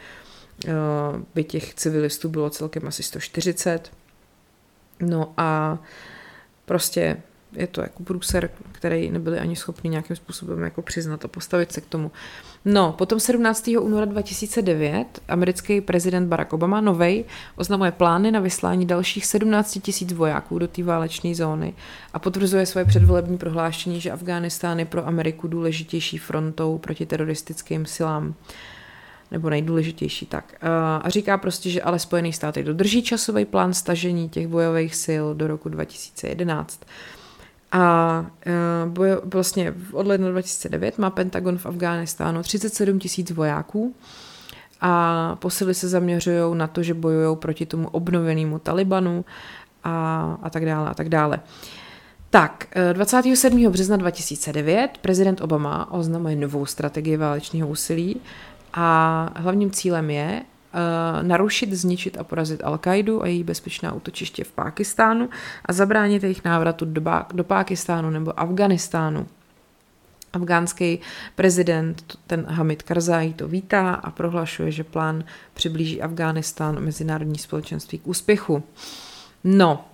eh, by těch civilistů bylo celkem asi 140. No a prostě je to jako průser, který nebyli ani schopni nějakým způsobem jako přiznat a postavit se k tomu. No, potom 17. února 2009 americký prezident Barack Obama, novej, oznamuje plány na vyslání dalších 17 tisíc vojáků do té válečné zóny a potvrzuje svoje předvolební prohlášení, že Afghánistán je pro Ameriku důležitější frontou proti teroristickým silám nebo nejdůležitější tak. A říká prostě, že ale Spojené státy dodrží časový plán stažení těch bojových sil do roku 2011. A uh, vlastně od ledna 2009 má Pentagon v Afghánistánu 37 tisíc vojáků a posily se zaměřují na to, že bojují proti tomu obnovenému Talibanu a, a tak dále a tak dále. Tak, 27. E, března 2009 prezident Obama oznamuje novou strategii válečného úsilí a hlavním cílem je narušit, zničit a porazit Al-Kaidu a její bezpečná útočiště v Pákistánu a zabránit jejich návratu do, ba- do Pákistánu nebo Afganistánu. Afgánský prezident, ten Hamid Karzai, to vítá a prohlašuje, že plán přiblíží Afghánistán mezinárodní společenství k úspěchu. No,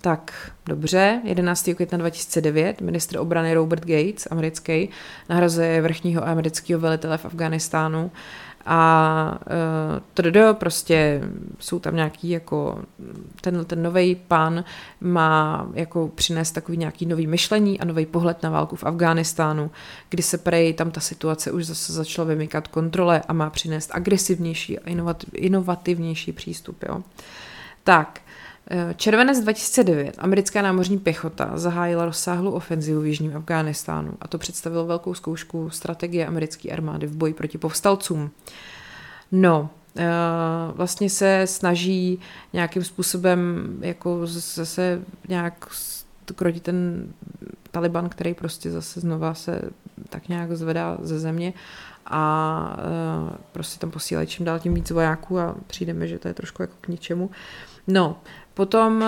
tak dobře, 11. května 2009 ministr obrany Robert Gates, americký, nahrazuje vrchního amerického velitele v Afganistánu a uh, to prostě jsou tam nějaký jako ten, ten nový pán má jako přinést takový nějaký nový myšlení a nový pohled na válku v Afghánistánu, kdy se prej tam ta situace už zase začala vymykat kontrole a má přinést agresivnější a inovativnější přístup. Jo. Tak, červenec 2009 americká námořní pěchota zahájila rozsáhlou ofenzivu v jižním Afghánistánu a to představilo velkou zkoušku strategie americké armády v boji proti povstalcům. No, eh, vlastně se snaží nějakým způsobem jako zase nějak krotit ten Taliban, který prostě zase znova se tak nějak zvedá ze země a eh, prostě tam posílají čím dál tím víc vojáků a přijdeme, že to je trošku jako k ničemu. No, Potom eh,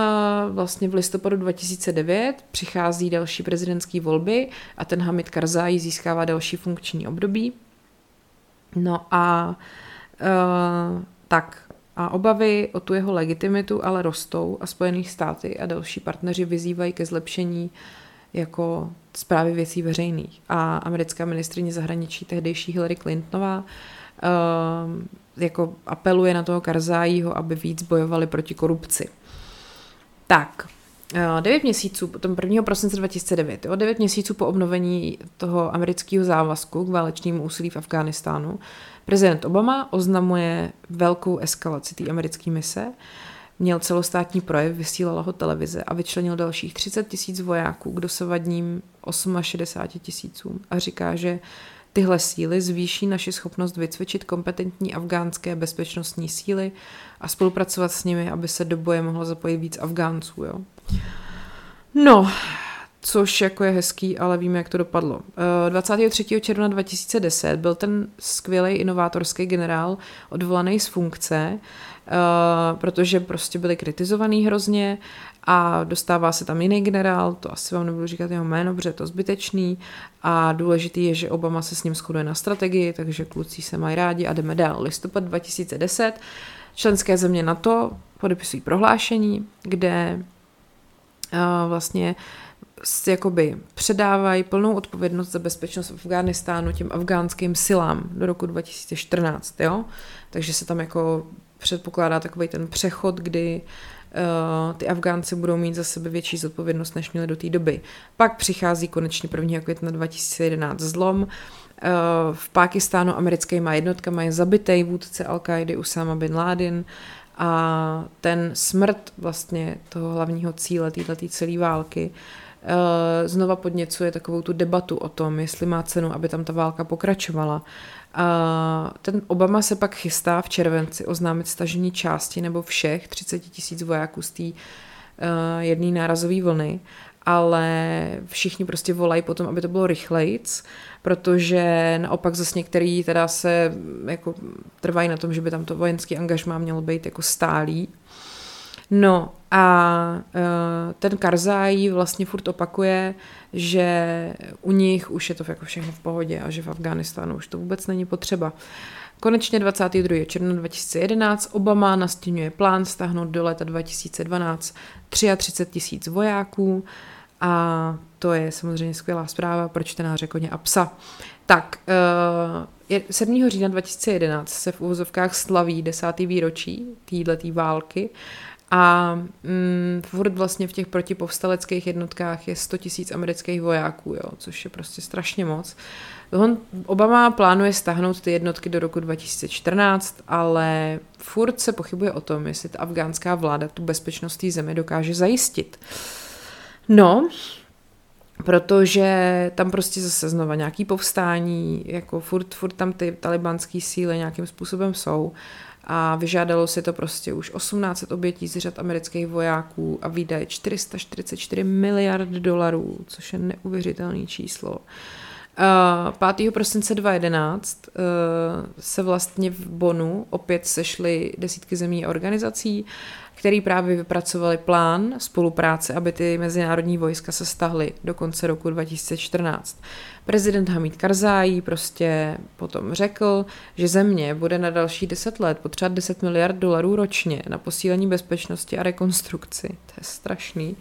vlastně v listopadu 2009 přichází další prezidentské volby a ten Hamid Karzai získává další funkční období. No a uh, tak, a obavy o tu jeho legitimitu ale rostou a Spojené státy a další partneři vyzývají ke zlepšení jako zprávy věcí veřejných. A americká ministrině zahraničí tehdejší Hillary Clintonová uh, jako apeluje na toho Karzájího, aby víc bojovali proti korupci. Tak, 9 eh, měsíců, potom 1. prosince 2009, jo, 9 měsíců po obnovení toho amerického závazku k válečnému úsilí v Afghánistánu, prezident Obama oznamuje velkou eskalaci té americké mise, měl celostátní projev, vysílala ho televize a vyčlenil dalších 30 tisíc vojáků k dosavadním 68 tisícům a říká, že Tyhle síly zvýší naši schopnost vycvičit kompetentní afgánské bezpečnostní síly a spolupracovat s nimi, aby se do boje mohlo zapojit víc Afgánců. Jo? No, což jako je hezký, ale víme, jak to dopadlo. 23. června 2010 byl ten skvělý inovátorský generál odvolaný z funkce, protože prostě byli kritizovaný hrozně a dostává se tam jiný generál, to asi vám nebudu říkat jeho jméno, protože je to zbytečný a důležitý je, že Obama se s ním shoduje na strategii, takže kluci se mají rádi a jdeme dál. Listopad 2010 členské země NATO podepisují prohlášení, kde uh, vlastně jakoby předávají plnou odpovědnost za bezpečnost v těm afgánským silám do roku 2014, jo? Takže se tam jako předpokládá takový ten přechod, kdy ty Afgánci budou mít za sebe větší zodpovědnost, než měli do té doby. Pak přichází konečně 1. května 2011 zlom. Uh, v Pákistánu americkýma jednotkama je zabitý vůdce Al-Qaidi Usama bin Laden a ten smrt vlastně toho hlavního cíle této celé války uh, znova podněcuje takovou tu debatu o tom, jestli má cenu, aby tam ta válka pokračovala. A ten Obama se pak chystá v červenci oznámit stažení části nebo všech 30 tisíc vojáků z té uh, jedné nárazové vlny, ale všichni prostě volají potom, aby to bylo rychlejc, protože naopak zase některý teda se jako trvají na tom, že by tam to vojenský angažmá mělo být jako stálý. No a uh, ten Karzai vlastně furt opakuje, že u nich už je to jako všechno v pohodě a že v Afghánistánu už to vůbec není potřeba. Konečně 22. června 2011 Obama nastínuje plán stáhnout do léta 2012 33 tisíc vojáků a to je samozřejmě skvělá zpráva pro čtenáře koně a psa. Tak, 7. Eh, října 2011 se v úvozovkách slaví desátý výročí této války a mm, furt vlastně v těch protipovstaleckých jednotkách je 100 tisíc amerických vojáků, jo, což je prostě strašně moc. On, Obama plánuje stáhnout ty jednotky do roku 2014, ale furt se pochybuje o tom, jestli ta afgánská vláda tu bezpečnost té země dokáže zajistit. No, protože tam prostě zase znova nějaký povstání, jako furt, furt tam ty talibanské síly nějakým způsobem jsou a vyžádalo si to prostě už 18 obětí z řad amerických vojáků a výdaje 444 miliard dolarů, což je neuvěřitelné číslo. 5. prosince 2011 uh, se vlastně v Bonu opět sešly desítky zemí a organizací který právě vypracovali plán spolupráce, aby ty mezinárodní vojska se stahly do konce roku 2014. Prezident Hamid Karzai prostě potom řekl, že země bude na další 10 let potřebovat 10 miliard dolarů ročně na posílení bezpečnosti a rekonstrukci. To je strašný.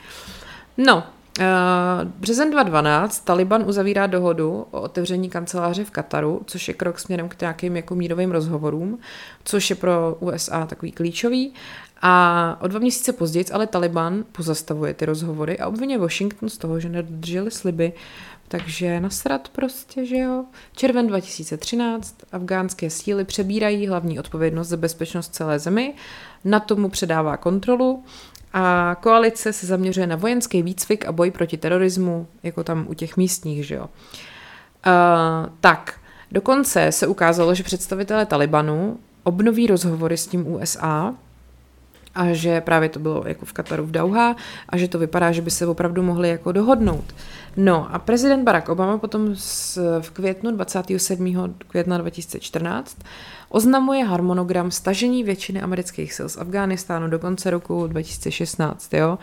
No, Uh, březen 2012 Taliban uzavírá dohodu o otevření kanceláře v Kataru, což je krok směrem k nějakým jako mírovým rozhovorům, což je pro USA takový klíčový. A o dva měsíce později ale Taliban pozastavuje ty rozhovory a obvinuje Washington z toho, že nedrželi sliby. Takže nasrat prostě, že jo. Červen 2013 afgánské síly přebírají hlavní odpovědnost za bezpečnost celé zemi, na tomu předává kontrolu a koalice se zaměřuje na vojenský výcvik a boj proti terorismu, jako tam u těch místních, že jo. Uh, tak, dokonce se ukázalo, že představitelé Talibanu obnoví rozhovory s tím USA, a že právě to bylo jako v Kataru v Dauha a že to vypadá, že by se opravdu mohli jako dohodnout. No a prezident Barack Obama potom v květnu 27. května 2014 oznamuje harmonogram stažení většiny amerických sil z Afghánistánu do konce roku 2016, jo.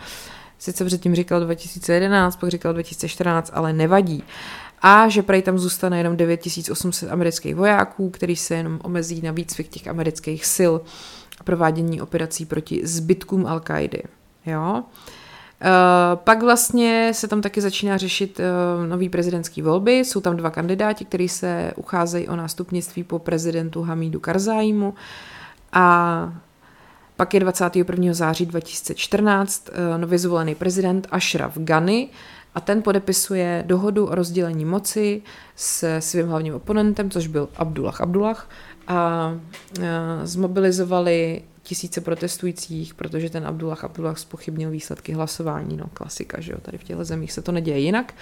Sice předtím říkal 2011, pak říkal 2014, ale nevadí. A že prej tam zůstane jenom 9800 amerických vojáků, který se jenom omezí na výcvik těch amerických sil a provádění operací proti zbytkům al qaidi Jo? Uh, pak vlastně se tam taky začíná řešit uh, nový prezidentský volby. Jsou tam dva kandidáti, kteří se ucházejí o nástupnictví po prezidentu Hamidu Karzáimu. A pak je 21. září 2014 uh, nově zvolený prezident Ashraf Ghani a ten podepisuje dohodu o rozdělení moci s svým hlavním oponentem, což byl Abdullah Abdullah, a zmobilizovali tisíce protestujících, protože ten Abdullah Abdullah spochybnil výsledky hlasování, no klasika, že jo, tady v těchto zemích se to neděje jinak.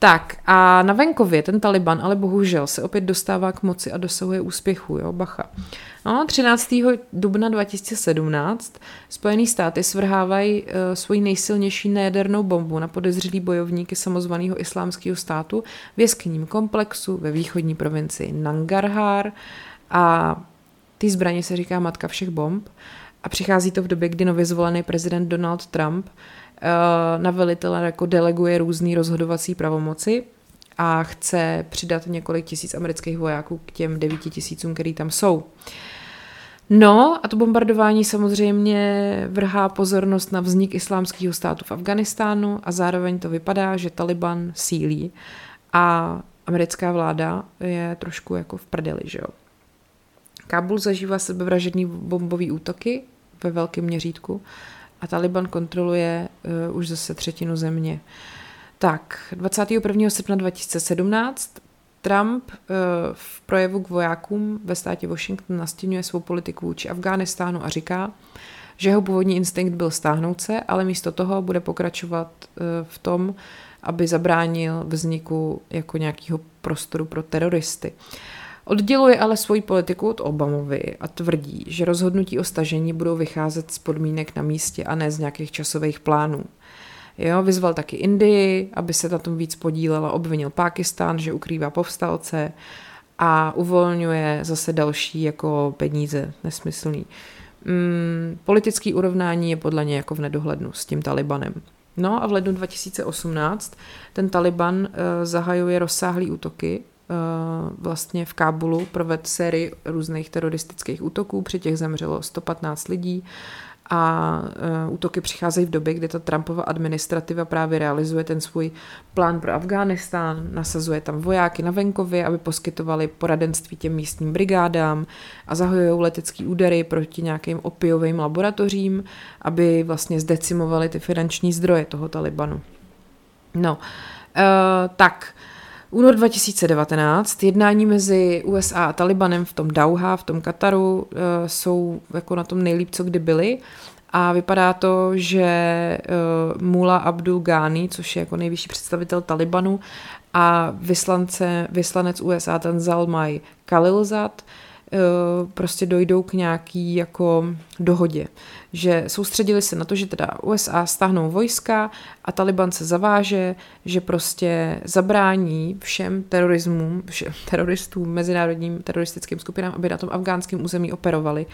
Tak a na venkově ten Taliban ale bohužel se opět dostává k moci a dosahuje úspěchu, jo, bacha. No, 13. dubna 2017 Spojené státy svrhávají uh, svoji nejsilnější nejadernou bombu na podezřelý bojovníky samozvaného islámského státu v jeskyním komplexu ve východní provincii Nangarhar a ty zbraně se říká matka všech bomb a přichází to v době, kdy nově zvolený prezident Donald Trump uh, na velitele jako deleguje různý rozhodovací pravomoci a chce přidat několik tisíc amerických vojáků k těm devíti tisícům, který tam jsou. No a to bombardování samozřejmě vrhá pozornost na vznik islámského státu v Afganistánu a zároveň to vypadá, že Taliban sílí a americká vláda je trošku jako v prdeli, že jo. Kábul zažívá sebevražedný bombový útoky ve velkém měřítku a Taliban kontroluje uh, už zase třetinu země. Tak, 21. srpna 2017 Trump uh, v projevu k vojákům ve státě Washington nastěňuje svou politiku vůči Afghánistánu a říká, že jeho původní instinkt byl stáhnout se, ale místo toho bude pokračovat uh, v tom, aby zabránil vzniku jako nějakého prostoru pro teroristy. Odděluje ale svoji politiku od Obamovy a tvrdí, že rozhodnutí o stažení budou vycházet z podmínek na místě a ne z nějakých časových plánů. Jo, vyzval taky Indii, aby se na tom víc podílela, obvinil Pákistán, že ukrývá povstalce a uvolňuje zase další jako peníze nesmyslný. Mm, politický urovnání je podle něj jako v nedohlednu s tím Talibanem. No a v lednu 2018 ten Taliban uh, zahajuje rozsáhlý útoky vlastně v Kábulu proved sérii různých teroristických útoků, při těch zemřelo 115 lidí a uh, útoky přicházejí v době, kdy ta Trumpova administrativa právě realizuje ten svůj plán pro Afghánistán, nasazuje tam vojáky na venkově, aby poskytovali poradenství těm místním brigádám a zahajují letecký údery proti nějakým opiovým laboratořím, aby vlastně zdecimovali ty finanční zdroje toho Talibanu. No, uh, tak, Únor 2019, jednání mezi USA a Talibanem v tom Dauha, v tom Kataru, eh, jsou jako na tom nejlíp, co kdy byli. A vypadá to, že uh, Mula Abdul Ghani, což je jako nejvyšší představitel Talibanu, a vyslance, vyslanec USA ten Zalmaj Khalilzad uh, prostě dojdou k nějaký jako dohodě že soustředili se na to, že teda USA stáhnou vojska a Taliban se zaváže, že prostě zabrání všem terorismům, všem <laughs> teroristům, mezinárodním teroristickým skupinám, aby na tom afgánském území operovali.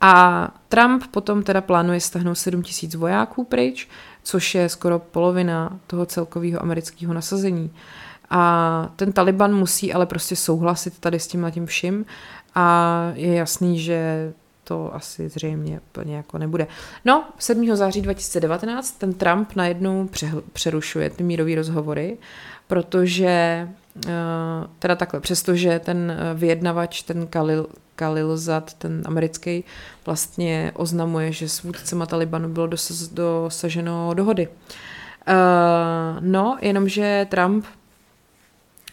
A Trump potom teda plánuje stáhnout 7 tisíc vojáků pryč, což je skoro polovina toho celkového amerického nasazení. A ten Taliban musí ale prostě souhlasit tady s tím tím vším a je jasný, že to asi zřejmě plně jako nebude. No, 7. září 2019 ten Trump najednou přerušuje ty mírové rozhovory, protože eh, teda takhle, přestože ten eh, vyjednavač, ten Khalil, Khalil Zad, ten americký, vlastně oznamuje, že s vůdcema Talibanu bylo dosaženo dohody. Uh, no, jenomže Trump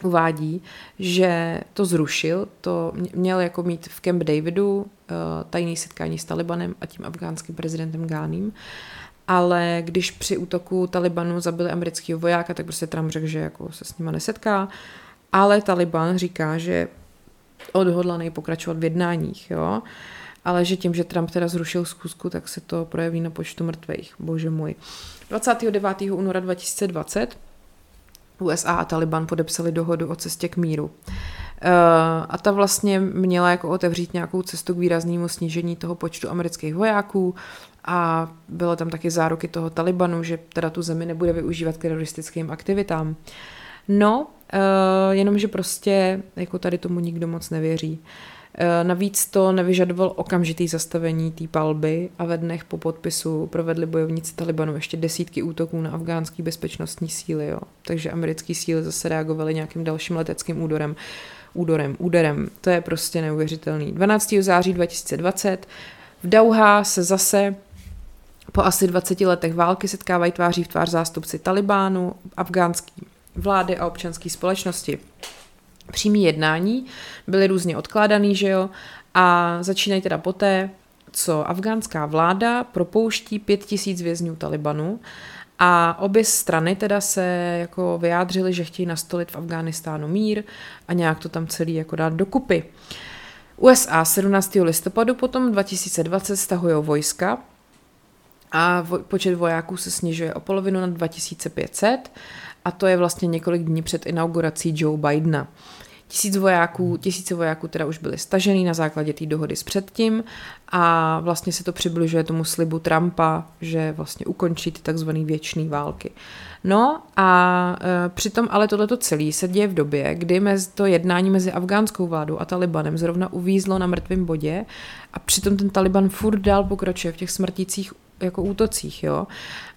uvádí, že to zrušil, to měl jako mít v Camp Davidu eh, tajný setkání s Talibanem a tím afgánským prezidentem Gáním, ale když při útoku Talibanu zabili amerického vojáka, tak prostě Trump řekl, že jako se s nima nesetká, ale Taliban říká, že odhodlaný pokračovat v jednáních, jo, ale že tím, že Trump teda zrušil zkusku, tak se to projeví na počtu mrtvých, bože můj. 29. února 2020 USA a Taliban podepsali dohodu o cestě k míru. Eh, a ta vlastně měla jako otevřít nějakou cestu k výraznému snížení toho počtu amerických vojáků a bylo tam taky záruky toho Talibanu, že teda tu zemi nebude využívat k teroristickým aktivitám. No, eh, jenomže prostě jako tady tomu nikdo moc nevěří. Eh, navíc to nevyžadoval okamžitý zastavení té palby a ve dnech po podpisu provedli bojovníci Talibanu ještě desítky útoků na afgánský bezpečnostní síly. Jo. Takže americké síly zase reagovaly nějakým dalším leteckým údorem. Údorem, úderem. To je prostě neuvěřitelný. 12. září 2020 v Dauha se zase po asi 20 letech války setkávají tváří v tvář zástupci Talibánu, afgánský vlády a občanské společnosti přímý jednání byly různě odkládaný, že jo, a začínají teda poté, co afgánská vláda propouští pět tisíc vězňů Talibanu A obě strany teda se jako vyjádřily, že chtějí nastolit v Afghánistánu mír a nějak to tam celý jako dát dokupy. USA 17. listopadu potom 2020 stahují vojska a počet vojáků se snižuje o polovinu na 2500 a to je vlastně několik dní před inaugurací Joe Bidena. Tisíc vojáků, tisíce vojáků teda už byly stažený na základě té dohody s předtím a vlastně se to přibližuje tomu slibu Trumpa, že vlastně ukončí ty takzvané věčné války. No a e, přitom ale tohleto celé se děje v době, kdy mezi to jednání mezi afgánskou vládou a Talibanem zrovna uvízlo na mrtvém bodě a přitom ten Taliban furt dál pokračuje v těch smrtících jako útocích, jo.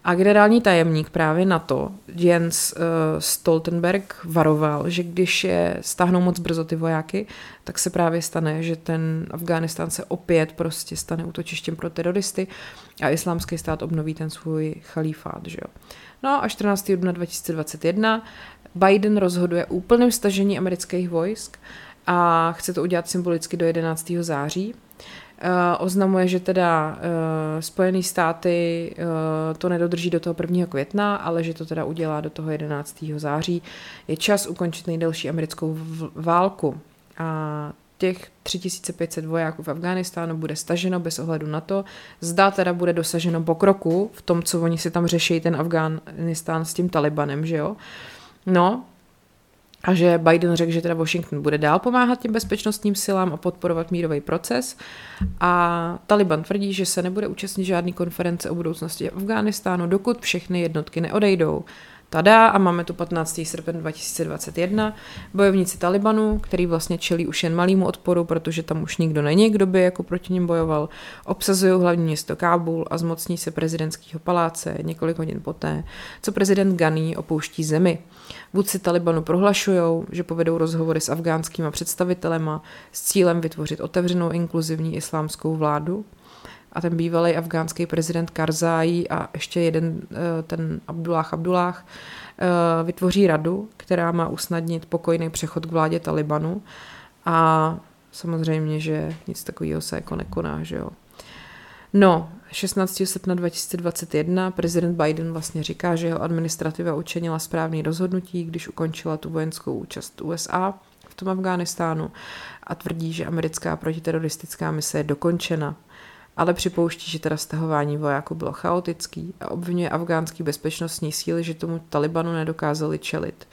A generální tajemník právě na to, Jens uh, Stoltenberg, varoval, že když je stáhnou moc brzo ty vojáky, tak se právě stane, že ten Afghánistán se opět prostě stane útočištěm pro teroristy a islámský stát obnoví ten svůj chalífát, že jo. No a 14. dubna 2021 Biden rozhoduje o úplném stažení amerických vojsk a chce to udělat symbolicky do 11. září. Uh, oznamuje, že teda uh, Spojené státy uh, to nedodrží do toho 1. května, ale že to teda udělá do toho 11. září. Je čas ukončit nejdelší americkou válku. A těch 3500 vojáků v Afghánistánu bude staženo bez ohledu na to, zda teda bude dosaženo pokroku v tom, co oni si tam řeší, ten Afghánistán s tím Talibanem, že jo. No, a že Biden řekl, že teda Washington bude dál pomáhat těm bezpečnostním silám a podporovat mírový proces. A Taliban tvrdí, že se nebude účastnit žádný konference o budoucnosti Afghánistánu, dokud všechny jednotky neodejdou. Tada a máme tu 15. srpen 2021. Bojovníci Talibanu, který vlastně čelí už jen malýmu odporu, protože tam už nikdo není, kdo by jako proti ním bojoval, obsazují hlavní město Kábul a zmocní se prezidentského paláce několik hodin poté, co prezident Ghani opouští zemi. Vůdci Talibanu prohlašují, že povedou rozhovory s afgánskými představitelema s cílem vytvořit otevřenou inkluzivní islámskou vládu, a ten bývalý afgánský prezident Karzai a ještě jeden, eh, ten Abdullah Abdullah, eh, vytvoří radu, která má usnadnit pokojný přechod k vládě Talibanu a samozřejmě, že nic takového se jako nekoná, že jo. No, 16. srpna 2021 prezident Biden vlastně říká, že jeho administrativa učinila správný rozhodnutí, když ukončila tu vojenskou účast USA v tom Afghánistánu a tvrdí, že americká protiteroristická mise je dokončena ale připouští, že teda stahování vojáků bylo chaotický a obvinuje afgánský bezpečnostní síly, že tomu Talibanu nedokázali čelit.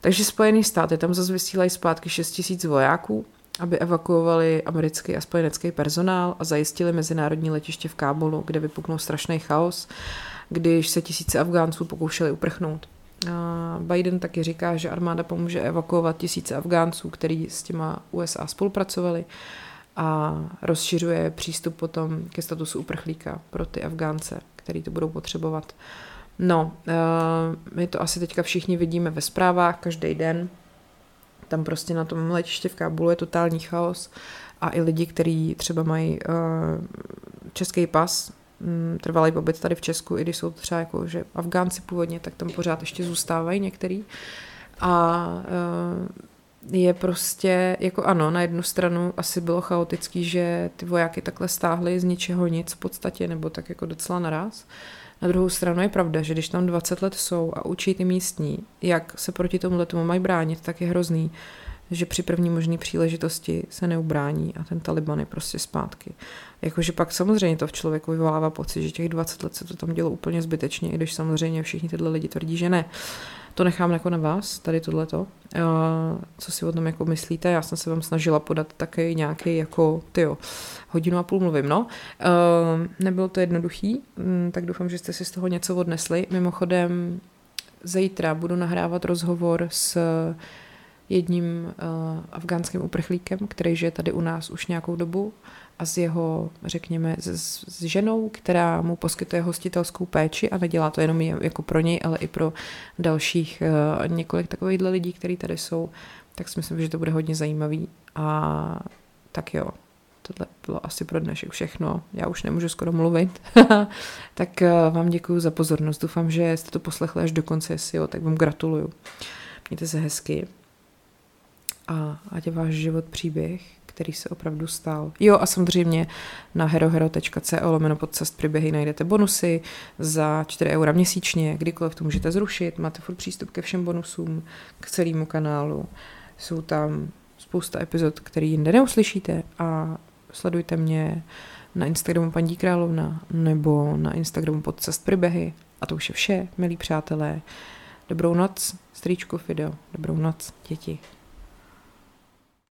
Takže Spojené státy tam zase vysílají zpátky 6 tisíc vojáků, aby evakuovali americký a spojenecký personál a zajistili mezinárodní letiště v Kábulu, kde vypuknul strašný chaos, když se tisíce Afgánců pokoušeli uprchnout. Biden taky říká, že armáda pomůže evakuovat tisíce Afgánců, kteří s těma USA spolupracovali a rozšiřuje přístup potom ke statusu uprchlíka pro ty Afgánce, který to budou potřebovat. No, eh, my to asi teďka všichni vidíme ve zprávách každý den. Tam prostě na tom letiště v Kábulu je totální chaos a i lidi, kteří třeba mají uh, český pas, um, trvalý pobyt tady v Česku, i když jsou třeba jako, že Afgánci původně, tak tam pořád ještě zůstávají některý. A uh, je prostě, jako ano, na jednu stranu asi bylo chaotický, že ty vojáky takhle stáhly z ničeho nic v podstatě, nebo tak jako docela naraz. Na druhou stranu je pravda, že když tam 20 let jsou a učí ty místní, jak se proti tomu tomu mají bránit, tak je hrozný, že při první možné příležitosti se neubrání a ten Taliban je prostě zpátky. Jakože pak samozřejmě to v člověku vyvolává pocit, že těch 20 let se to tam dělo úplně zbytečně, i když samozřejmě všichni tyhle lidi tvrdí, že ne. To nechám jako na vás, tady tohleto. Uh, co si o tom jako myslíte? Já jsem se vám snažila podat taky nějaký jako, tyjo, hodinu a půl mluvím, no. Uh, nebylo to jednoduchý, um, tak doufám, že jste si z toho něco odnesli. Mimochodem, zítra budu nahrávat rozhovor s jedním uh, afgánským uprchlíkem, který žije tady u nás už nějakou dobu a s jeho, řekněme, s, s ženou, která mu poskytuje hostitelskou péči a nedělá to jenom jako pro něj, ale i pro dalších uh, několik takovýchhle lidí, kteří tady jsou, tak si myslím, že to bude hodně zajímavý a tak jo, tohle bylo asi pro dnešek všechno. Já už nemůžu skoro mluvit. <laughs> tak uh, vám děkuji za pozornost. Doufám, že jste to poslechli až do konce, jestli jo, tak vám gratuluju. Mějte se hezky a ať je váš život příběh, který se opravdu stal. Jo a samozřejmě na herohero.co lomeno podcast příběhy najdete bonusy za 4 eura měsíčně, kdykoliv to můžete zrušit, máte furt přístup ke všem bonusům, k celému kanálu. Jsou tam spousta epizod, který jinde neuslyšíte a sledujte mě na Instagramu paní Královna nebo na Instagramu podcast příběhy a to už je vše, milí přátelé. Dobrou noc, strýčku Fido. Dobrou noc, děti.